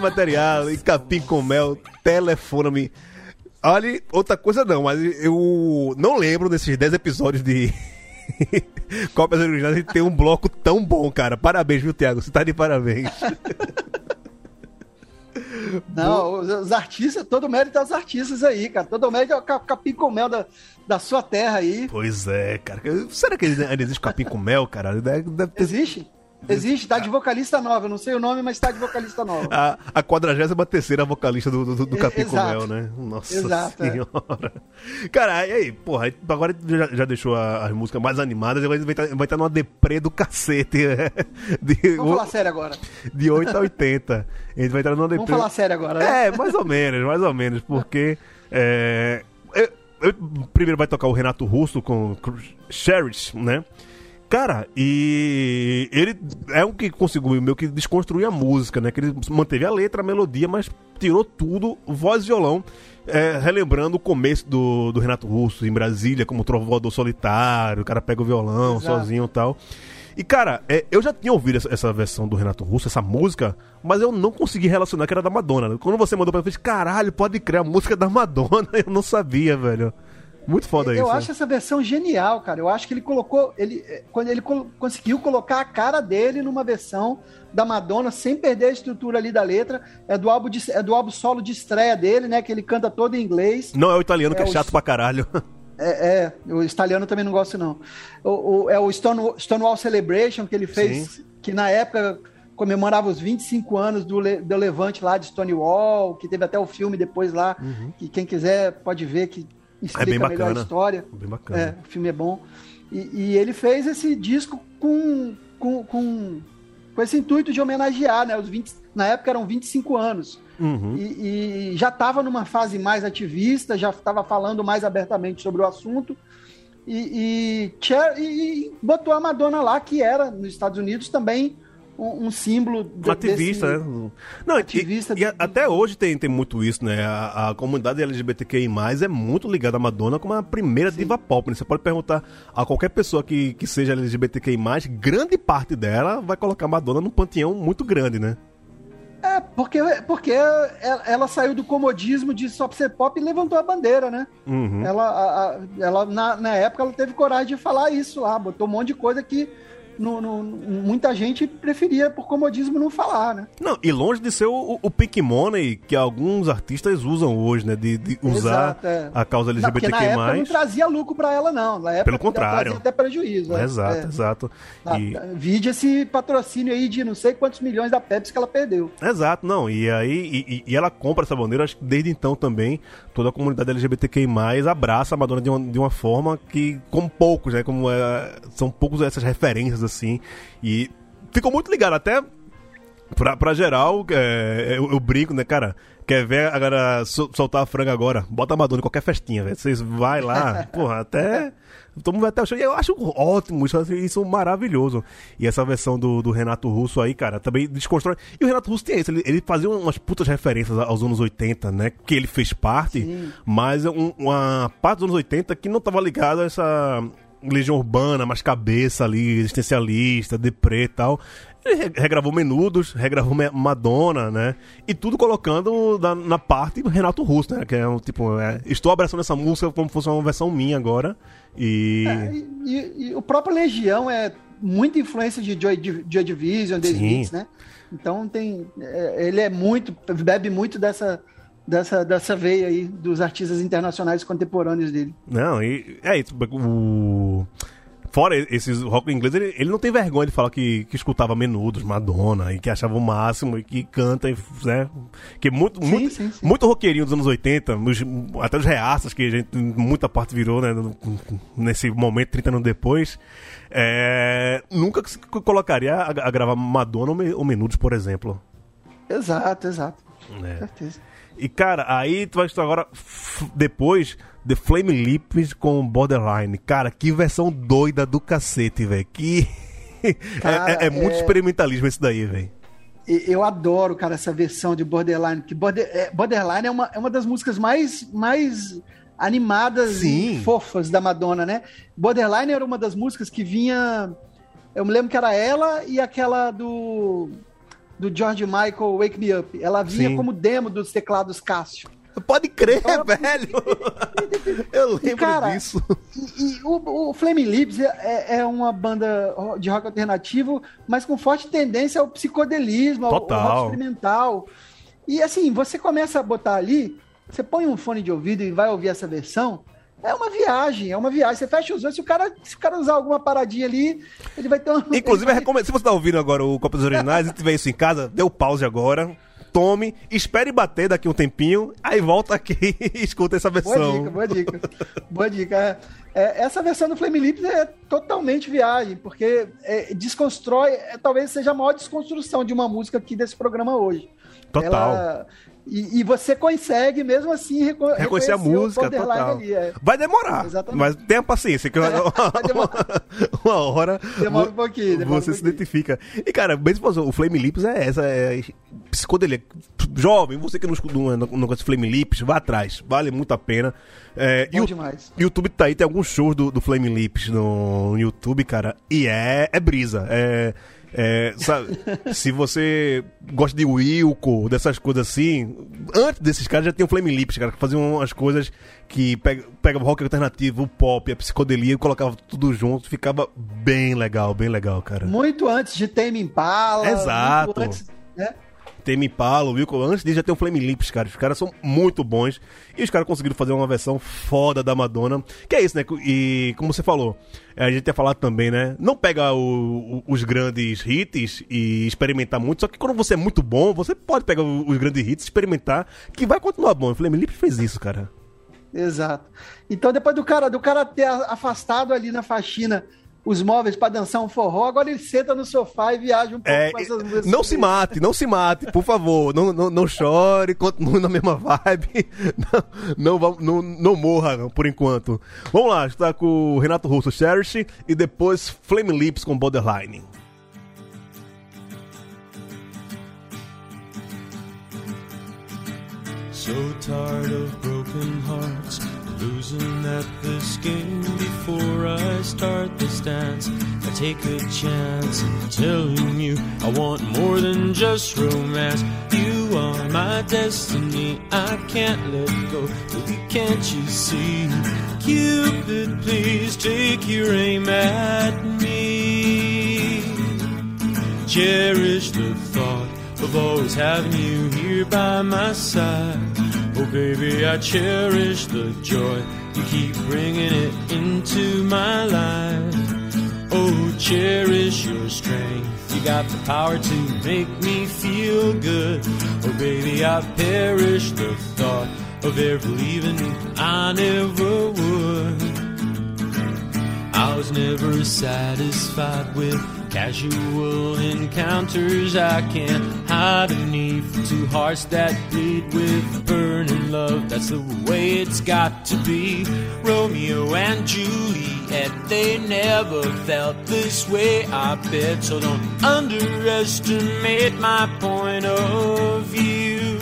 Material e Capim com Mel, telefona-me. Olha, outra coisa não, mas eu não lembro desses 10 episódios de Cópias Originais de ter um bloco tão bom, cara. Parabéns, viu, Thiago? Você tá de parabéns. Não, os, os artistas, todo mérito aos artistas aí, cara. Todo mérito é o ca- capim com mel da, da sua terra aí. pois é, cara. Será que ainda existe Capim com Mel, cara? Deve, deve ter Existe? Existe, tá de vocalista nova. Eu não sei o nome, mas tá de vocalista nova. a, a 43 vocalista do, do, do com né? Nossa Exato, é. senhora. Cara, e aí, porra, agora já, já deixou a- as músicas mais animadas, agora vai estar vai estar numa deprê do cacete. é. De, Vamos falar sério agora. de 8 a 80. A gente vai entrar numa deprê. Vamos falar sério agora, né? É, mais ou menos, mais ou menos, porque. é, eu- eu- primeiro vai tocar o Renato Russo com Cherish, né? Cara, e ele é um que conseguiu meio que desconstruir a música, né? Que ele manteve a letra, a melodia, mas tirou tudo, voz e violão, é, relembrando o começo do, do Renato Russo em Brasília, como trovador solitário, o cara pega o violão Exato. sozinho e tal. E, cara, é, eu já tinha ouvido essa, essa versão do Renato Russo, essa música, mas eu não consegui relacionar que era da Madonna. Quando você mandou pra mim, eu falei, caralho, pode crer, a música é da Madonna. Eu não sabia, velho. Muito foda Eu isso. acho essa versão genial, cara. Eu acho que ele colocou. Ele, eh, quando ele conseguiu colocar a cara dele numa versão da Madonna, sem perder a estrutura ali da letra. É do álbum, de- é do álbum solo de estreia dele, né? Que ele canta todo em inglês. Não é o italiano que é, É o- chato pra caralho. É, é, o italiano eu também não gosto, não. O, o- é o Stone, Stonewall Celebration que ele fez, que na época comemorava os 25 anos do, Le- do levante lá de Stonewall, que teve até o filme depois lá, que quem quiser pode ver que explica bem melhor a história. Bem bacana. É, o filme é bom. E, e ele fez esse disco com, com, com, com esse intuito de homenagear, né? Os 20, na época eram 25 anos. Uhum. E, e já estava numa fase mais ativista, já estava falando mais abertamente sobre o assunto. E, e- e botou a Madonna lá, que era, nos Estados Unidos, também um, um símbolo de- ativista, desse- né? Não, e- ativista e, e do- até hoje tem, tem muito isso, né? A, a comunidade LGBTQI+, é muito ligada à Madonna como a primeira diva pop, né? Você pode perguntar a qualquer pessoa que, que seja LGBTQI+, grande parte dela vai colocar a Madonna num panteão muito grande, né? É, porque, porque ela, ela saiu do comodismo de só ser pop e levantou a bandeira, né? Uhum. Ela, a- a- ela na, na época, ela teve coragem de falar isso lá, botou um monte de coisa que no- no- muita gente preferia, por comodismo, não falar, né? Não, e longe de ser o, o pink money que alguns artistas usam hoje, né? De, de usar Exato, é. a causa Não, porque na época não trazia lucro pra ela, não. Na época Pelo contrário. trazia até prejuízo. né? Exato, É. exato. Ah, E- Vide esse patrocínio aí de não sei quantos milhões da Pepsi que ela perdeu. Exato, não. E aí, e, e- e ela compra essa bandeira, acho que desde então também, toda a comunidade LGBTQI, abraça a Madonna de uma, de uma forma que, como poucos, né? Como é, são poucos essas referências, assim. E ficou muito ligado até pra, pra geral, é, eu, eu brinco, né, cara? Quer ver a galera sol- soltar a franga agora? Bota a Madonna em qualquer festinha, velho. Vocês vai lá, porra, até. Todo mundo vai até o chão. E eu acho ótimo, isso, isso maravilhoso. E essa versão do, do Renato Russo aí, cara, também desconstrói. E o Renato Russo tem isso, ele, ele fazia umas putas referências aos anos 80, né? Que ele fez parte, Sim. mas é um- uma parte dos anos 80 que não tava ligada a essa Legião Urbana, mais cabeça ali, existencialista, deprê e tal. Ele re- regravou Menudos, regravou Madonna, né? E tudo colocando na, na parte do Renato Russo, né? Que é um tipo, é, estou abraçando essa música como se fosse uma versão minha agora. E. É, e, e- o próprio Legião é muita influência de Joy, Joy Division, The né? Então tem, é, ele é muito, bebe muito dessa, dessa, dessa veia aí dos artistas internacionais contemporâneos dele. Não, e é isso. O... Fora esses rock inglês, ele, ele não tem vergonha de falar que, que escutava menudos, Madonna, e que achava o máximo, e que canta, e, né? Que muito, Sim, muito, sim, sim. muito roqueirinho dos anos 80, os- até os reaças, que a gente, muita parte virou, né? Nesse momento, 30 anos depois, é, nunca se colocaria a, a gravar Madonna ou Me- ou Menudos, por exemplo. Exato, exato. É. Certeza. E cara, aí tu vai escutar agora depois The Flame Lips com Borderline. Cara, que versão doida do cacete, velho. Que é- Cara, é, é muito é- experimentalismo esse daí, velho. Eu adoro, cara, essa versão de Borderline, porque Border- é, Borderline é uma, é uma das músicas mais, mais animadas Sim. e fofas da Madonna, né? Borderline era uma das músicas que vinha. Eu me lembro que era ela e aquela do. Do George Michael Wake Me Up. Ela vinha Sim. como demo dos teclados Cássio. Pode crer, velho. Eu lembro E, cara, disso. E, e o, o Flaming Lips é, é uma banda de rock alternativo, mas com forte tendência ao psicodelismo, ao, ao Total. rock experimental. E assim, você começa a botar ali, você põe um fone de ouvido e vai ouvir essa versão, é uma viagem, é uma viagem. Você fecha os olhos, se o cara, se o cara usar alguma paradinha ali, ele vai ter uma. Inclusive, vai- recomendo, se você tá ouvindo agora o Copas Originais e tiver isso em casa, dê o pause agora. Tome, espere bater daqui um tempinho, aí volta aqui e escuta essa Boa versão. dica, boa dica. Boa dica. É, é, essa versão do Flame Lips é totalmente viagem, porque é, desconstrói, é, talvez seja a maior desconstrução de uma música aqui desse programa hoje. Total. Ela- e, e você consegue, mesmo assim, reco Reconhecer a o música, total. ali, é. Vai demorar, Exatamente. mas tenha paciência, que uma, vai demorar. uma hora Demora um pouquinho, demora você um se identifica. E cara, mesmo o Flame Lips é essa, é psicodelia. Jovem, você que não escuta não, não conhece Flame Lips, vá atrás, vale muito a pena. É, Bom e o demais. YouTube tá aí, tem alguns shows do, do Flame Lips no, no YouTube, cara, e é, é brisa. É, é, sabe, se você gosta de Wilco, dessas coisas assim, antes desses caras já tem o Flame Lips, cara, que faziam umas coisas que pega, pega rock alternativo, o pop, a psicodelia e colocava tudo junto, ficava bem legal, bem legal, cara. Muito antes de Tame Impala. Exato. muito antes, né? Temi Impala, o Wilco, antes disso já tem o Flame Lips, cara. Os caras são muito bons. E os caras conseguiram fazer uma versão foda da Madonna. Que é isso, né? E como você falou, é, a gente ia falar também, né? Não pega o- o- os grandes hits e experimentar muito. Só que quando você é muito bom, você pode pegar os grandes hits, experimentar, que vai continuar bom. O Flame Lips fez isso, cara. Exato. Então, depois do cara, do cara ter afastado ali na faxina os móveis pra dançar um forró, agora ele senta no sofá e viaja um pouco É, com essas músicas. não se mate, não se mate, por favor. Não, não, não chore, continue na mesma vibe. Não, não, não, não morra por enquanto. Vamos lá, está com o Renato Russo, Cherish, e depois Flame Lips com Borderline. So tired of broken hearts, losing at this game. Before I start this dance, I take a chance in telling you I want more than just romance. You are my destiny, I can't let go. Baby, can't you see? Cupid, please take your aim at me. Cherish the thought of always having you here by my side. Oh, baby, I cherish the joy you keep bringing it got the power to make me feel good. Oh, baby, I perish the thought of ever leaving. I never would. I was never satisfied with casual encounters. I can't hide beneath two hearts that bleed with burning love. That's the way it's got to be. Romeo and Juliet, they never felt this way, I bet. So don't underestimate my point of view.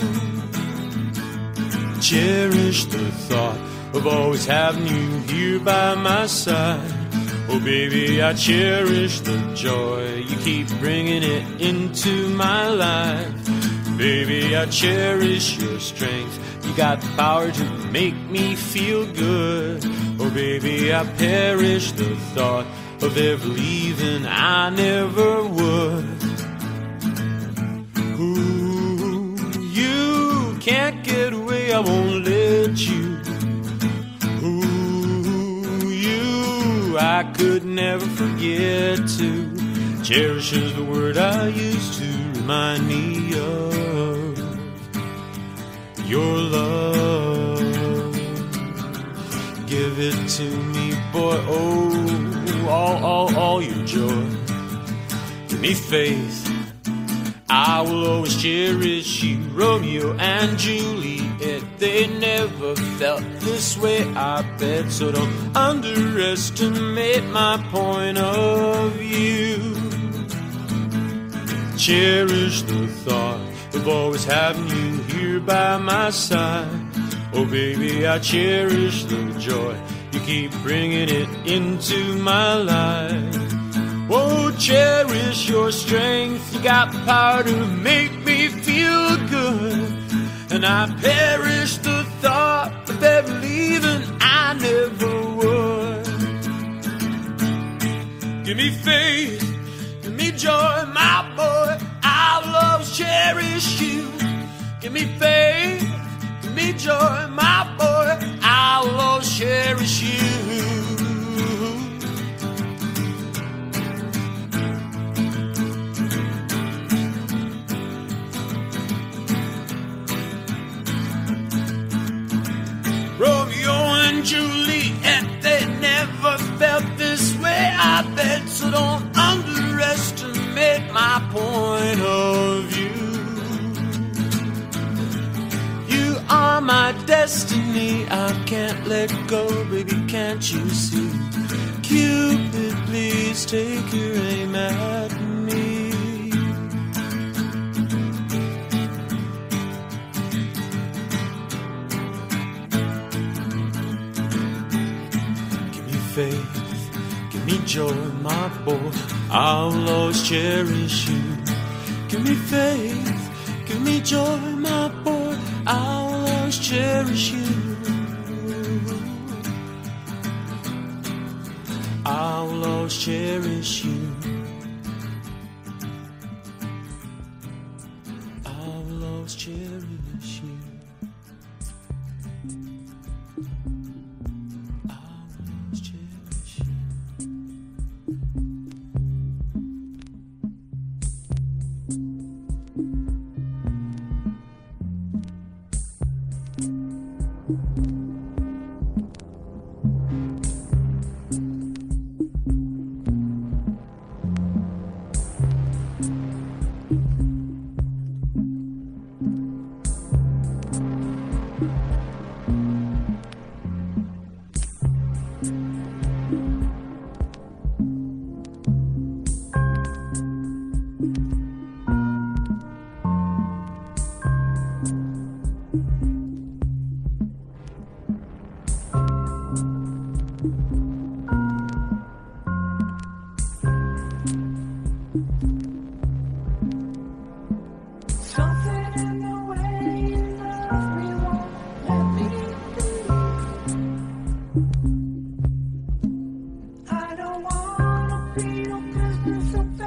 Cherish the thought of always having you here by my side. Oh, baby, I cherish the joy you keep bringing it into my life. Baby, I cherish your strength. You got the power to make me feel good. Oh, baby, I perish the thought of ever leaving. I never would. Ooh, you can't get away I won't let you. I could never forget to cherish is the word I use to remind me of your love. Give it to me, boy. Oh, all, all, all your joy. Give me faith. I will always cherish you, Romeo and Juliet. They never felt this way, I bet. So don't underestimate my point of view. Cherish the thought of always having you here by my side. Oh, baby, I cherish the joy you keep bringing it into my life. Oh, cherish your strength. You got the power to make me feel good. And I perish the thought of ever leaving. I never would. Give me faith, give me joy, my boy. I'll always cherish you. Give me faith, destiny, I can't let go, baby, can't you see? Cupid, please take your aim at me. Give me faith, give me joy, my boy. I'll always cherish you. Give me faith, give me joy, my boy. I'll always cherish you. I'll always cherish you. Thank you.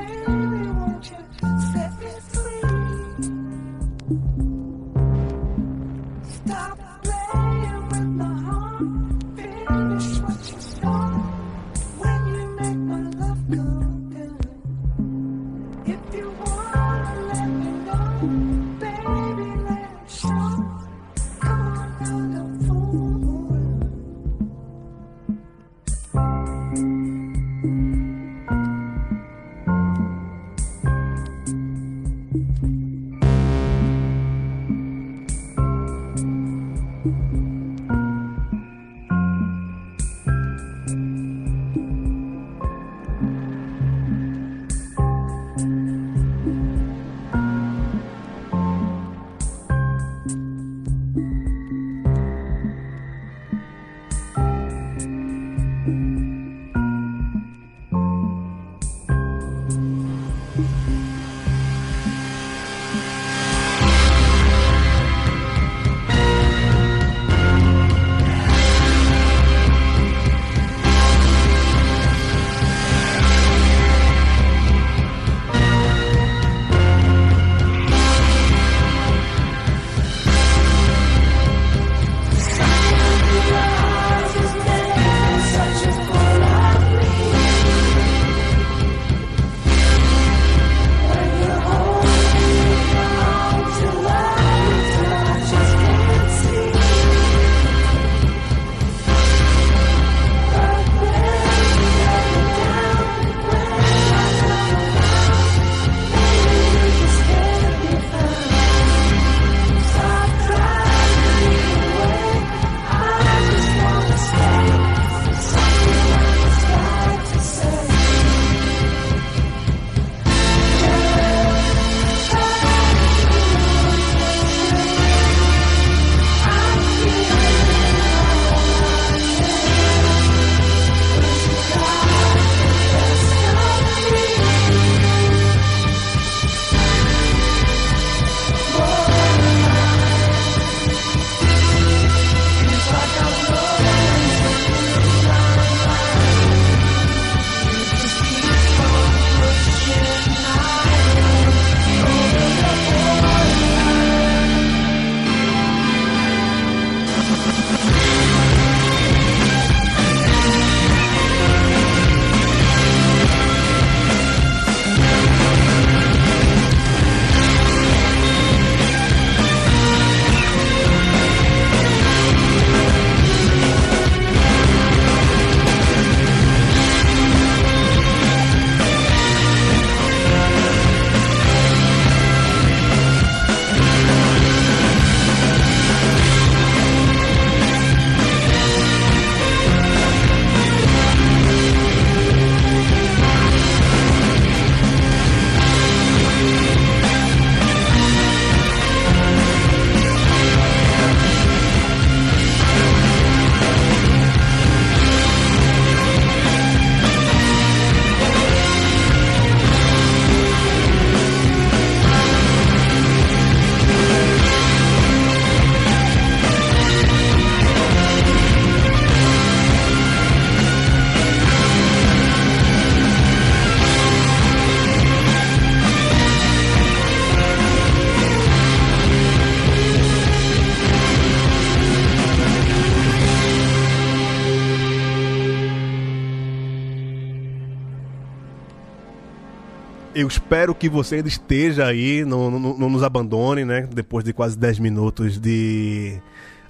Eu espero que você ainda esteja aí, não, não, não nos abandone, né? Depois de quase 10 minutos de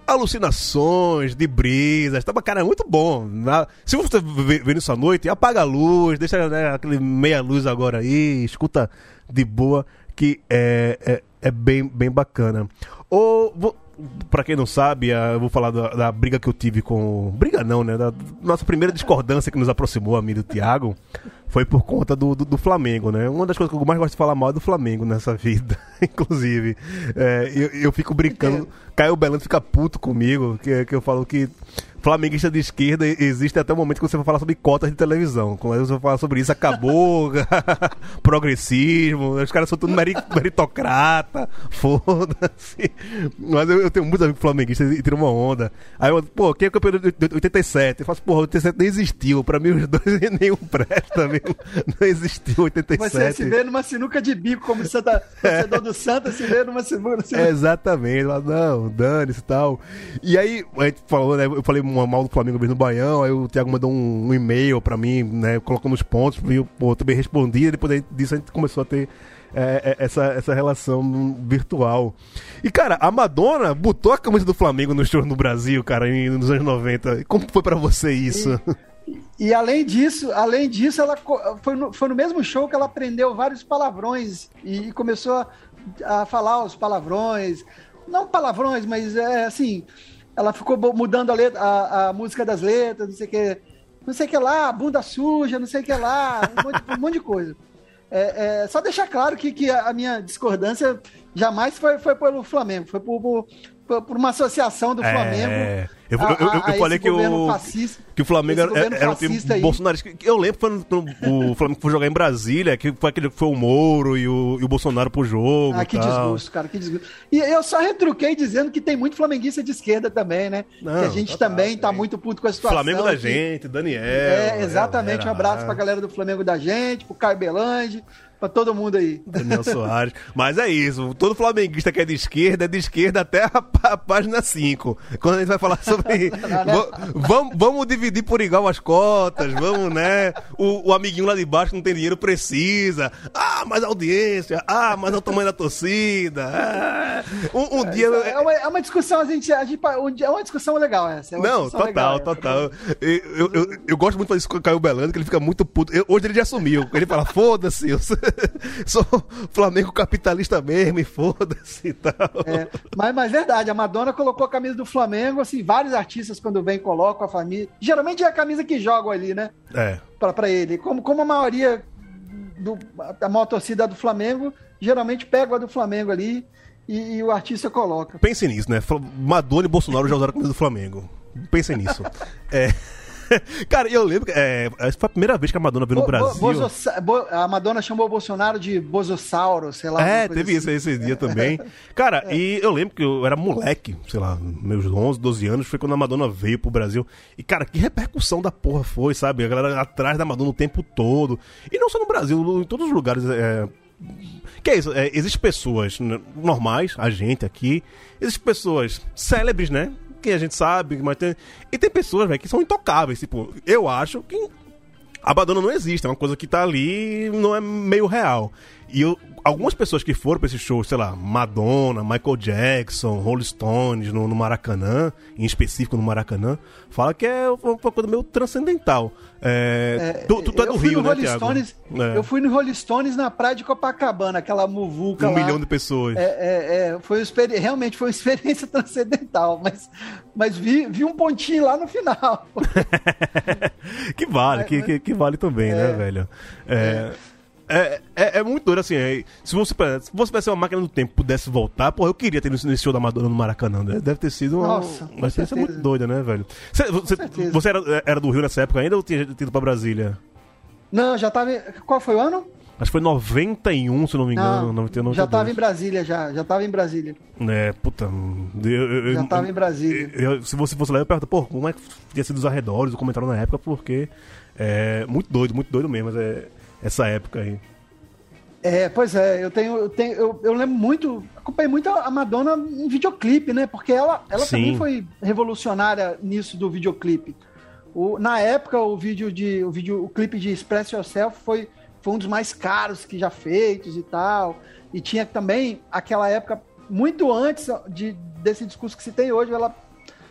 alucinações, de brisas. Tava, cara, é muito bom. Se você vê isso à noite, apaga a luz, deixa né, aquele meia luz agora aí, escuta de boa, que é, é, é bem, bem bacana. Ou, pra quem não sabe, eu vou falar da, da briga que eu tive com. Briga não, né? Da nossa primeira discordância que nos aproximou, a mim e do Thiago, foi por conta do, do, do Flamengo, né? Uma das coisas que eu mais gosto de falar mal é do Flamengo nessa vida, inclusive. É, eu, eu fico brincando. Caio Belando fica puto comigo, que, que eu falo que flamenguista de esquerda existe até o momento que você vai falar sobre cotas de televisão. Quando você vai falar sobre isso, acabou, progressismo, os caras são tudo meri- meritocrata, foda-se. Mas eu, eu tenho muitos amigos flamenguistas e tiro uma onda. Aí eu, pô, quem é campeão de de 87? Eu faço, porra, 87 nem existiu. Pra mim, os dois nenhum presta mesmo. Não existiu 87. Você se vê numa sinuca de bico, como você tá, torcedor do Santa se vê numa sinuca. Exatamente. Ela, não, dane-se e tal. E aí, a gente falou, né? Eu falei uma mal do Flamengo vez no Baião, aí o Thiago mandou um, um e-mail pra mim, né? Colocando os pontos, e eu também respondi, e depois disso a gente começou a ter. é, é, essa, essa relação virtual. E, cara, a Madonna botou a camisa do Flamengo no show no Brasil, cara, em, nos anos 90. Como foi pra você isso? E além disso, além disso, ela foi no, foi no mesmo show que ela aprendeu vários palavrões e começou a, a falar os palavrões. Não palavrões, mas é assim. Ela ficou mudando a, letra, a, a música das letras, não sei o que. Não sei que lá, bunda suja, não sei o que lá, um monte, um monte de coisa. É, é, só deixar claro que, que a minha discordância jamais foi, foi pelo Flamengo, foi por, por, por- uma associação do Flamengo. É, eu, a- eu- falei que o, fascista- que o Flamengo era, era um time aí. bolsonarista. Eu lembro quando o Flamengo foi jogar em Brasília, que foi aquele que foi o Moro e o, e o Bolsonaro pro jogo. Ah, que tal. desgosto, cara, que desgosto. E eu só retruquei dizendo que tem muito flamenguista de esquerda também, né? Não, que a gente total, também tá tem. muito puto com a situação. Flamengo da que- gente, Daniel. É, exatamente. Um abraço pra galera do Flamengo da gente, pro Caio Belandi, pra todo mundo aí. Daniel Soares. Mas é isso, todo flamenguista que é de esquerda é de esquerda até a, a página 5. Quando a gente vai falar sobre. Va- vamos, vamos dividir por igual as cotas, vamos, né? O, o amiguinho lá de baixo que não tem dinheiro precisa. Ah, mais audiência. Ah, mais é o tamanho da torcida. Ah. Um, um dia. É uma, é uma discussão, a gente, a gente- é uma discussão legal essa. é Não, total, legal, total. Eu, eu, eu, eu gosto muito de fazer isso com o Caio Belando, que ele fica muito puto. Eu- hoje ele já assumiu. Ele fala, foda-se, eu sou, Flamengo capitalista mesmo, e foda-se e tal. É, mas, mas verdade, a Madonna colocou a camisa do Flamengo, assim, vários artistas quando vem colocam a família. Geralmente é a camisa que jogam ali, né? É. Pra, pra ele. Como, como a maioria do, a maior torcida do Flamengo, geralmente pega a do Flamengo ali e, e o artista coloca. Pense nisso, né? Madonna e Bolsonaro já usaram a camisa do Flamengo. Pensem nisso. É. Cara, eu lembro que é, essa foi a primeira vez que a Madonna veio no Bo- bo- Brasil. bo- a Madonna chamou o Bolsonaro de bosossauro, sei lá. É, teve assim. isso esse dia também. Cara, e eu lembro que eu era moleque, sei lá, meus 11, 12 anos, foi quando a Madonna veio pro Brasil. E, cara, que repercussão da porra foi, sabe? A galera atrás da Madonna o tempo todo. E não só no Brasil, em todos os lugares. É... Que é isso? É, existem pessoas normais, a gente aqui. Existem pessoas célebres, né? Que a gente sabe, mas tem. E tem pessoas, velho, que são intocáveis. Tipo, eu acho que a Madonna não existe, é uma coisa que tá ali não é meio real. E eu- algumas pessoas que foram pra esse show, sei lá, Madonna, Michael Jackson, Rolling Stones no, no Maracanã, em específico no Maracanã, fala que é uma coisa meio transcendental. É, tu, tu, tu é eu do Rio, né, Rolling? Stones, É. Eu fui no Rolling Stones na praia de Copacabana, aquela muvuca Um lá. milhão de pessoas. É, é, é, foi realmente foi uma experiência transcendental, mas, mas vi, vi um pontinho lá no final. que vale, que, que, que vale também, né, velho? É, é, é, é muito doido, assim. é, se você se você tivesse uma máquina do tempo e pudesse voltar, porra, eu queria ter nesse show da Madonna no Maracanã. né? Deve ter sido uma, Nossa, uma experiência muito doida, né, velho? Você, você, você era, era do Rio nessa época ainda ou tinha ido pra Brasília? Não, já tava. Qual foi o ano? Acho que foi 91, se não me engano. Não, 91, já tava em 92. Brasília, já. Já tava em Brasília. É, puta. Eu, eu- Já eu- tava em Brasília. eu- eu- se você fosse lá, eu pergunto, pô, como é que tinha sido os arredores, o comentário na época, porque é muito doido, muito doido mesmo, mas é essa época aí. É, pois é, eu tenho, eu tenho, eu, eu lembro muito, acompanhei muito a Madonna em videoclipe, né? Porque ela, ela Sim. também foi revolucionária nisso do videoclipe. O, na época, o vídeo de, o vídeo, o clipe de Express Yourself foi, foi um dos mais caros que já feitos e tal. E tinha também aquela época, muito antes de, desse discurso que se tem hoje, ela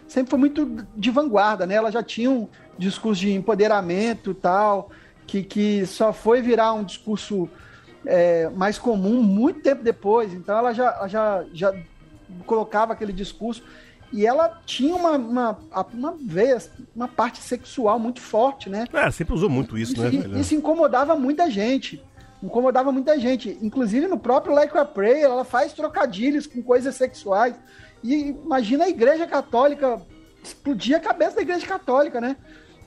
sempre foi muito de vanguarda, né? Ela já tinha um discurso de empoderamento e tal, que, que só foi virar um discurso é, mais comum muito tempo depois. Então ela já, ela já, já colocava aquele discurso e ela tinha uma, uma, uma veia, uma parte sexual muito forte, né? É, sempre usou muito isso, né, E- velho? Isso incomodava muita gente. Incomodava muita gente. Inclusive no próprio Like a Prayer, ela faz trocadilhos com coisas sexuais. E imagina a igreja católica explodir a cabeça da igreja católica, né?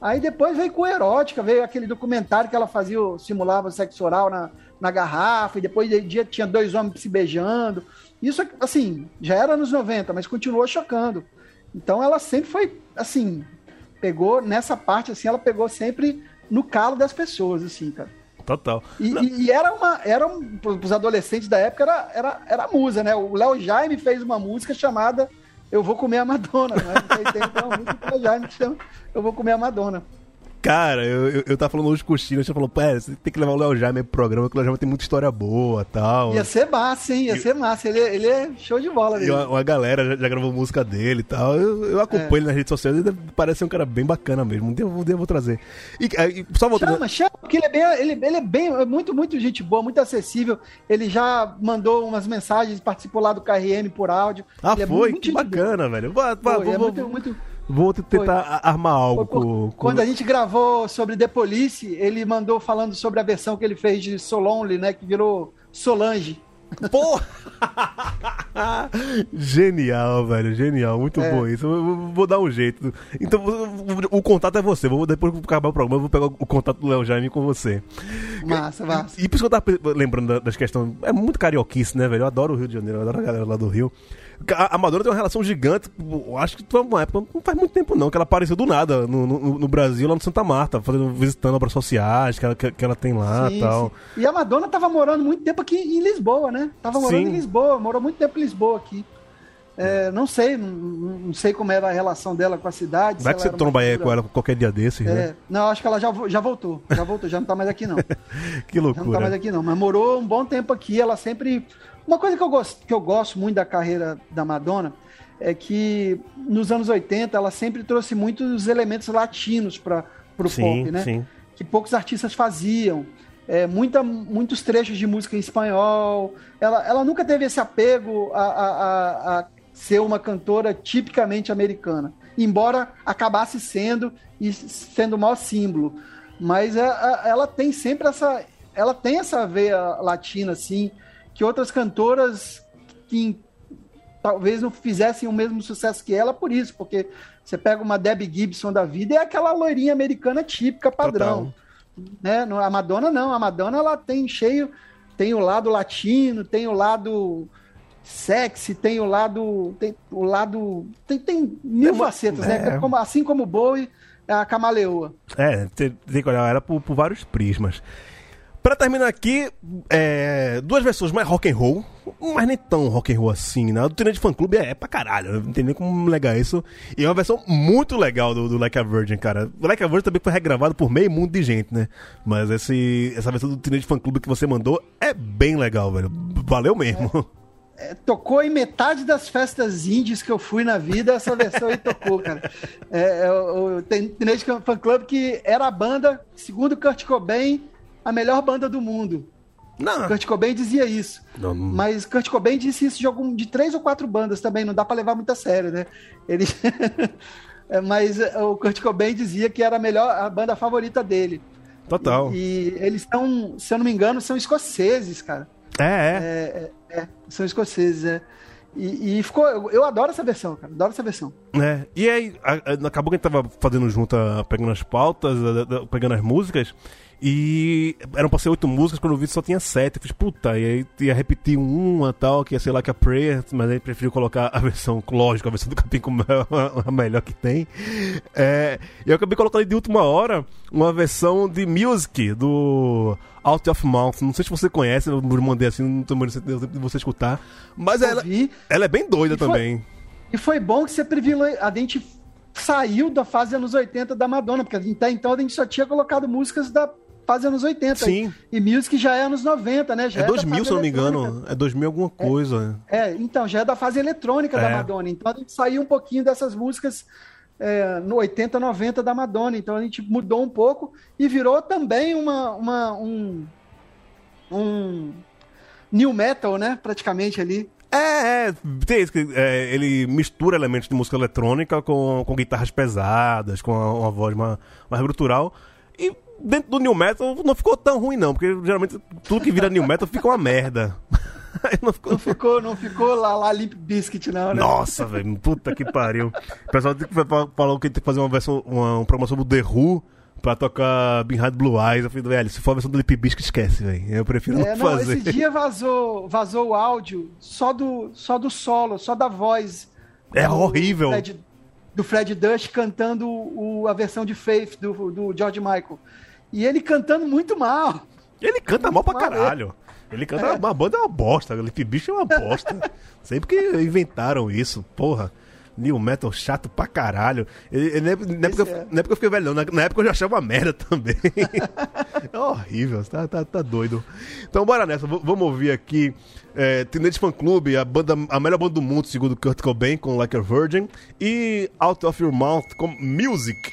Aí depois veio com erótica, veio aquele documentário que ela fazia, o- simulava sexo oral na, na garrafa, e depois de dia tinha dois homens se beijando. Isso, assim, já era nos 90, mas continuou chocando. Então ela sempre foi, assim, pegou nessa parte, assim, ela pegou sempre no calo das pessoas, assim, cara. Total. E, e- e era uma, era um, pros adolescentes da época, era, era, era musa, né? O Léo Jaime fez uma música chamada Eu Vou Comer a Madonna, né? Então, tem do Léo Jaime que chama Eu Vou Comer a Madonna. Cara, eu, eu, eu tava falando hoje com o Chino, você falou, pô, é, você tem que levar o Léo Jaime pro programa, que o Léo Jaime tem muita história boa e tal. Ia ser massa, hein? Ia ser massa. Ele, ele é show de bola. E uma, galera já, já gravou música dele e tal. Eu, eu acompanho É. ele nas redes sociais, ele parece um cara bem bacana mesmo. Um dia, um dia eu vou trazer. E, aí, só voltando. Chama, chama, porque ele é bem, ele, ele é bem, é muito, muito gente boa, muito acessível. Ele já mandou umas mensagens, participou lá do KRM por áudio. Ah, Ele é foi? muito Que gente boa. bacana, velho. Vou, vou, Foi, vou, é vou- muito, muito, vou tentar a- armar algo Foi por- com, com- Quando a gente gravou sobre The Police, ele mandou falando sobre a versão que ele fez de Solonly, né? Que virou Solange. Porra! genial, velho, genial, muito É. bom isso. Eu vou, dar um jeito. Então, o, contato é você. Vou, depois que acabar o programa, eu vou pegar o contato do Léo Jaime com você. Massa, massa. E por isso que eu tava lembrando da- das questões. É muito carioquice, né, velho? Eu adoro o Rio de Janeiro, eu adoro a galera lá do Rio. A, a Madonna tem uma relação gigante. Eu acho que foi uma época, não faz muito tempo não, que ela apareceu do nada no, no, no Brasil, lá no Santa Marta, fazendo, visitando obras sociais que ela, que, que ela tem lá e Sim, tal. sim. E a Madonna tava morando muito tempo aqui em Lisboa, né? Tava morando Sim. em Lisboa, morou muito tempo em Lisboa aqui. É, não sei, não, não sei como era a relação dela com a cidade. Vai que você tromba aí com ela qualquer dia desses, né? É, não, acho que ela já, já voltou. Já voltou, já não tá mais aqui, não. Que Já não tá mais loucura. aqui, não. Mas morou um bom tempo aqui. Ela sempre. Uma coisa que eu gosto, que eu gosto muito da carreira da Madonna é que nos anos 80 ela sempre trouxe muitos elementos latinos para o pop, né? sim. Que poucos artistas faziam. É, muita, muitos trechos de música em espanhol. Ela, ela nunca teve esse apego a, a, a- a ser uma cantora tipicamente americana. Embora acabasse sendo e sendo o maior símbolo. Mas a- a- ela tem sempre essa. Ela tem essa veia latina, assim, que outras cantoras que talvez não fizessem o mesmo sucesso que ela por isso, porque você pega uma Debbie Gibson da vida e é aquela loirinha americana típica, padrão. Né? A Madonna não, a Madonna ela tem cheio, tem o lado latino, tem o lado sexy, tem o lado, tem o lado, tem, tem mil facetas, é. né? Como- assim como o Bowie, é a camaleoa. É, tem, tem que olhar ela por, por vários prismas. Pra terminar aqui, é, duas versões mais rock and roll, mas nem tão rock and roll assim, né? A do Teenage Fan Club é, é pra caralho, não tem nem como negar isso. E é uma versão muito legal do, do Like a Virgin, cara. O Like a Virgin também foi regravado por meio mundo de gente, né? Mas esse, essa versão do Teenage Fan Club que você mandou é bem legal, velho. Valeu mesmo. É, tocou em metade das festas indies que eu fui na vida, essa versão aí tocou, cara. É, é, o Teenage Fan Club que era a banda, segundo Kurt Cobain, a melhor banda do mundo. Não, Kurt Cobain dizia isso. não, não- Mas Kurt Cobain disse isso de, algum, de três ou quatro bandas também, não dá pra levar muito a sério, né? Ele... É, mas é, o Kurt Cobain dizia que era a melhor, a banda favorita dele. total. E eles são, se eu não me engano, são escoceses, cara. É, é. É, é, é, são escoceses, é. E, e ficou. Eu, eu adoro essa versão, cara. Adoro essa versão. É, e aí, a- a- acabou que a gente tava fazendo junto, a- pegando as pautas, a- a- pegando as músicas, e eram pra ser oito músicas, quando eu vi só tinha sete. Eu fiz, puta, e aí ia repetir uma tal, que ia ser lá que a Prayer, mas aí preferiu colocar a versão, lógico, a versão do Capim como é a- melhor que tem. É, e eu acabei colocando de última hora uma versão de Music do Out of Mouth. Não sei se você conhece, eu mandei assim, não tô muito de você escutar, mas ela, ela é bem doida E foi- também. E foi bom que você privilegiou. A gente saiu da fase anos 80 da Madonna, porque até então a gente só tinha colocado músicas da quase anos 80. Sim. E, e Music já é anos 90, né? Já É da 2000, fase se não me engano. É 2000 alguma coisa. É, então, já é da fase eletrônica da É. Madonna. Então a gente saiu um pouquinho dessas músicas é, no 80, 90 da Madonna. Então a gente mudou um pouco e virou também uma, uma- um, um new metal, né? Praticamente ali. É, é, tem isso que é, ele mistura elementos de música eletrônica com, com guitarras pesadas, com uma, uma voz mais, mais brutural. E dentro do New Metal não ficou tão ruim, não, porque geralmente tudo que vira New Metal fica uma merda. Aí não ficou. Não ficou, não ficou lá, lá Limp Biscuit, não, né? Nossa, velho, puta que pariu. O pessoal falou que tem que fazer uma versão, uma, um programa sobre o The Who pra tocar Behind Blue Eyes. Eu falei, velho, se for a versão do Lip Biscuit, esquece, velho. Eu prefiro É, não não, fazer. esse dia vazou, vazou o áudio só do, só do solo, só da voz. É do horrível. Fred- do Fred Durst cantando o, a versão de Faith do, do George Michael. E ele cantando muito mal. Ele canta mal pra é. caralho. Ele canta uma banda é uma bosta. O Lip Bicho é uma bosta. Sempre que inventaram isso, porra. New Metal chato pra caralho. Ele- na, época, na, época, é. na época eu fiquei velhão. Na, na época eu já achava uma merda também. é horrível. Tá, tá, tá doido. Então bora nessa. v- Vamos ouvir aqui é, Teenage Fan Club, a, banda, a melhor banda do mundo, segundo Kurt Cobain, com Like a Virgin. E Out of Your Mouth com Music.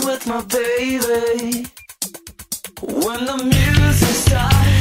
With my baby. When the music starts,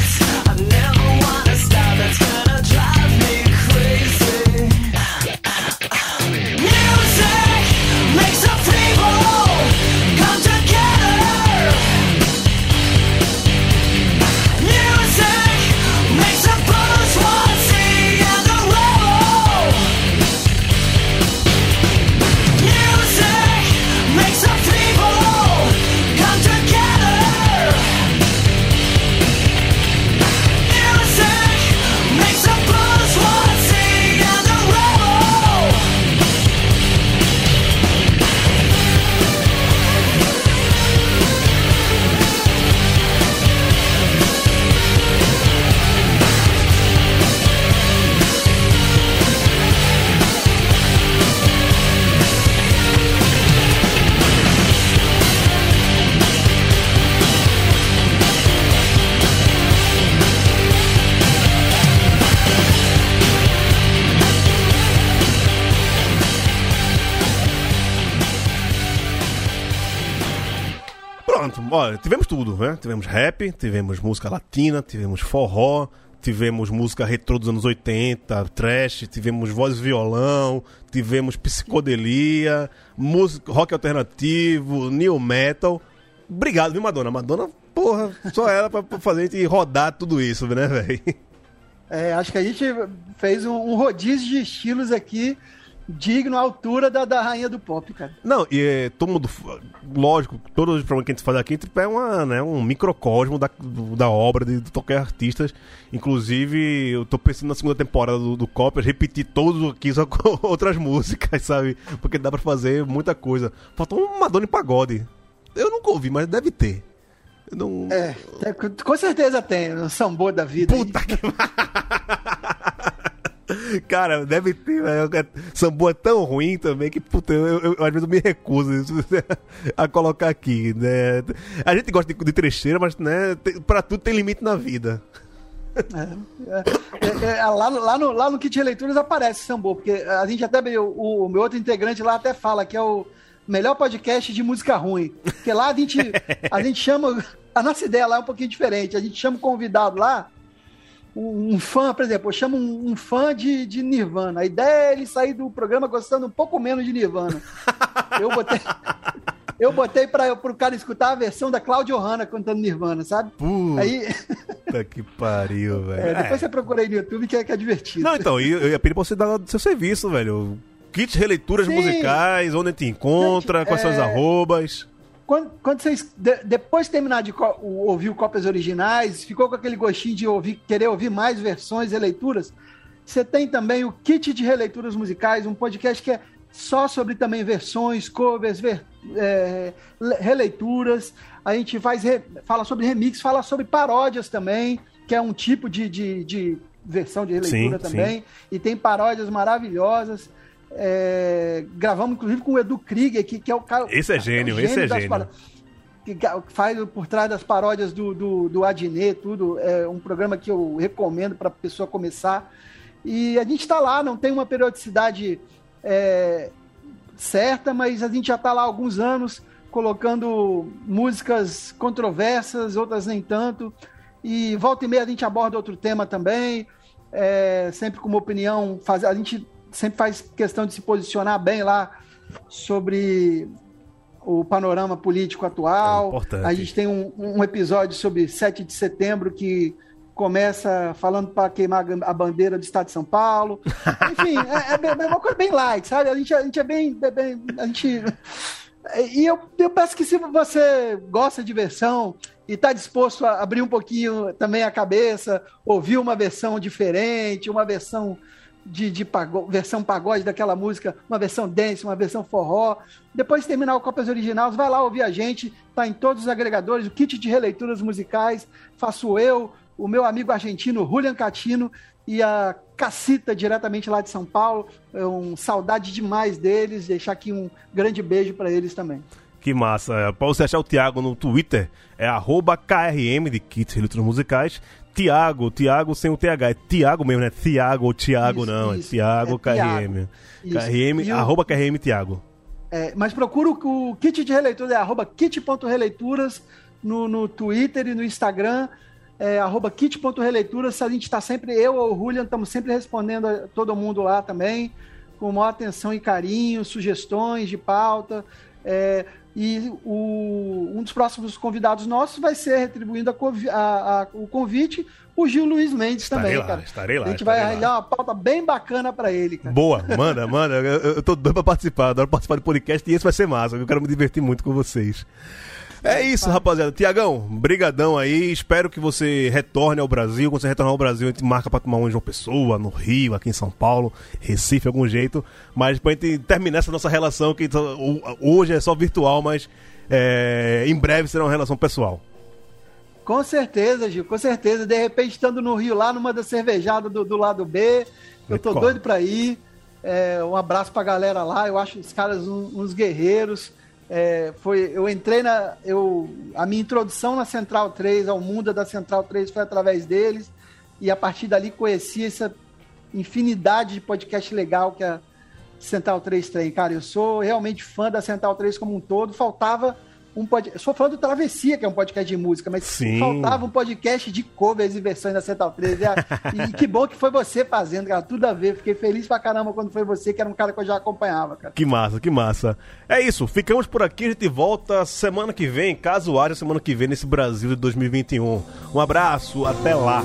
tivemos tudo, né? Tivemos rap, tivemos música latina, tivemos forró, tivemos música retrô dos anos 80, trash, tivemos voz e violão, tivemos psicodelia, música, rock alternativo, new metal. Obrigado, viu, Madonna? Madonna, porra, só ela pra pra fazer a gente rodar tudo isso, né, velho? É, acho que a gente fez um, um rodízio de estilos aqui, digno à altura da, da rainha do pop, cara. Não, e é, todo mundo, lógico, todo o programa que a gente faz aqui é uma, né, um microcosmo da, da obra de, de qualquer artista. Inclusive, eu tô pensando na segunda temporada do, do repetir todos aqui só com outras músicas, sabe? Porque dá pra fazer muita coisa. Faltou um Madonna em pagode. Eu nunca ouvi, mas deve ter. Não... É, com certeza tem, o sambô da vida. aí. Puta que Cara, deve ter, velho. Sambo é tão ruim também que, puta, eu, eu- eu, às vezes eu me recuso a colocar aqui, né? A gente gosta de, de trecheira, mas, né, pra tudo tem limite na vida. É, é, lá, no, lá, no, lá no kit de leituras aparece sambô, porque a gente até, o, o meu outro integrante lá até fala que é o melhor podcast de música ruim. Porque lá a gente, a gente chama, a nossa ideia lá é um pouquinho diferente, a gente chama o convidado lá, um, fã, por exemplo, eu chamo um, um fã de, de Nirvana. A ideia é ele sair do programa gostando um pouco menos de Nirvana. Eu botei... Eu botei para o cara escutar a versão da Claudio Hanna cantando Nirvana, sabe? Puta Aí, que pariu, velho. é, depois É. você procura aí no YouTube que é, que é divertido. Não, então, eu, eu ia pedir pra você dar seu serviço, velho. Kits releituras Sim. musicais, onde te encontra, Gente, quais são os é- arrobas. Quando, quando vocês, de- depois de terminar de ouvir o cópias originais, ficou com aquele gostinho de ouvir, querer ouvir mais versões, releituras, você tem também o Kit de Releituras Musicais, um podcast que é só sobre também versões, covers, ver- é, le- releituras. A gente faz re- fala sobre remix, fala sobre paródias também, que é um tipo de, de, de versão de releitura Sim, também. E tem paródias maravilhosas. É, gravamos, inclusive, com o Edu Krieger, que, que é o cara. Esse é gênio, esse é gênio. paró- que faz por trás das paródias do, do, do Adnet, tudo. É um programa que eu recomendo para a pessoa começar. E a gente está lá, não tem uma periodicidade é, certa, mas a gente já está lá há alguns anos colocando músicas controversas, outras nem tanto. E volta e meia a gente aborda outro tema também, é, sempre com uma opinião. Faz, a gente sempre faz questão de se posicionar bem lá sobre o panorama político atual. É a gente tem um, um episódio sobre 7 de setembro que começa falando para queimar a bandeira do Estado de São Paulo. Enfim, é, é bem- é uma coisa bem light, sabe? A gente, a gente é bem, bem- a gente e eu, eu peço que se você gosta de versão e está disposto a abrir um pouquinho também a cabeça, ouvir uma versão diferente, uma versão de, de versão pagode daquela música, uma versão dance, uma versão forró. Depois de terminar o Copas Originais, vai lá ouvir a gente, tá em todos os agregadores, o kit de releituras musicais, faço eu, o meu amigo argentino Julian Catino e a Cacita, diretamente lá de São Paulo. É um saudade demais deles, deixar aqui um grande beijo para eles também. Que massa. É, Pra você achar o Thiago no Twitter, é arroba KRM de Kits Relíquias Musicais. Tiago, Tiago sem o TH. É Tiago mesmo, né? Tiago ou Tiago, Isso, não. isso. É Tiago É. KRM. Isso. KRM, E o- arroba KRM Tiago. É, mas procura o, o kit de releitura, é arroba kit.releituras no, no Twitter e no Instagram, é arroba kit.releituras. A gente está sempre, eu ou o Julian, estamos sempre respondendo a todo mundo lá também, com maior atenção e carinho, sugestões de pauta. é, e o- um dos próximos convidados nossos vai ser retribuindo a a- a- o convite, o Gil Luiz Mendes Estarei também, lá, cara. estarei lá, A gente vai arranjar uma pauta bem bacana para ele, cara. Boa, manda, manda. Eu, eu tô doido pra participar, adoro participar do podcast e esse vai ser massa. Eu quero me divertir muito com vocês. É isso, rapaziada. Tiagão, brigadão aí. Espero que você retorne ao Brasil. Quando você retornar ao Brasil, a gente marca pra tomar um em João Pessoa, no Rio, aqui em São Paulo, Recife, algum jeito. Mas pra gente terminar essa nossa relação, que hoje é só virtual, mas é, em breve será uma relação pessoal. Com certeza, Gil, com certeza. De repente, estando no Rio, lá numa da cervejada do, do lado B, eu tô doido pra ir. É, um abraço pra galera lá. Eu acho os caras um- uns guerreiros. É, foi, eu entrei na. Eu, a minha introdução na Central 3, ao mundo da Central 3, foi através deles. E a partir dali conheci essa infinidade de podcast legal que a Central 3 tem. Cara, eu sou realmente fã da Central 3 como um todo. Faltava um podcast. Sou fã do Travessia, que é um podcast de música, mas Sim. faltava um podcast de covers e versões da Central 3. E, a- e que bom que foi você fazendo, cara. Tudo a ver. Fiquei feliz pra caramba quando foi você, que era um cara que eu já acompanhava, cara. Que massa, que massa. É isso, ficamos por aqui, a gente volta semana que vem, caso haja semana que vem nesse Brasil de 2021. Um abraço, até lá.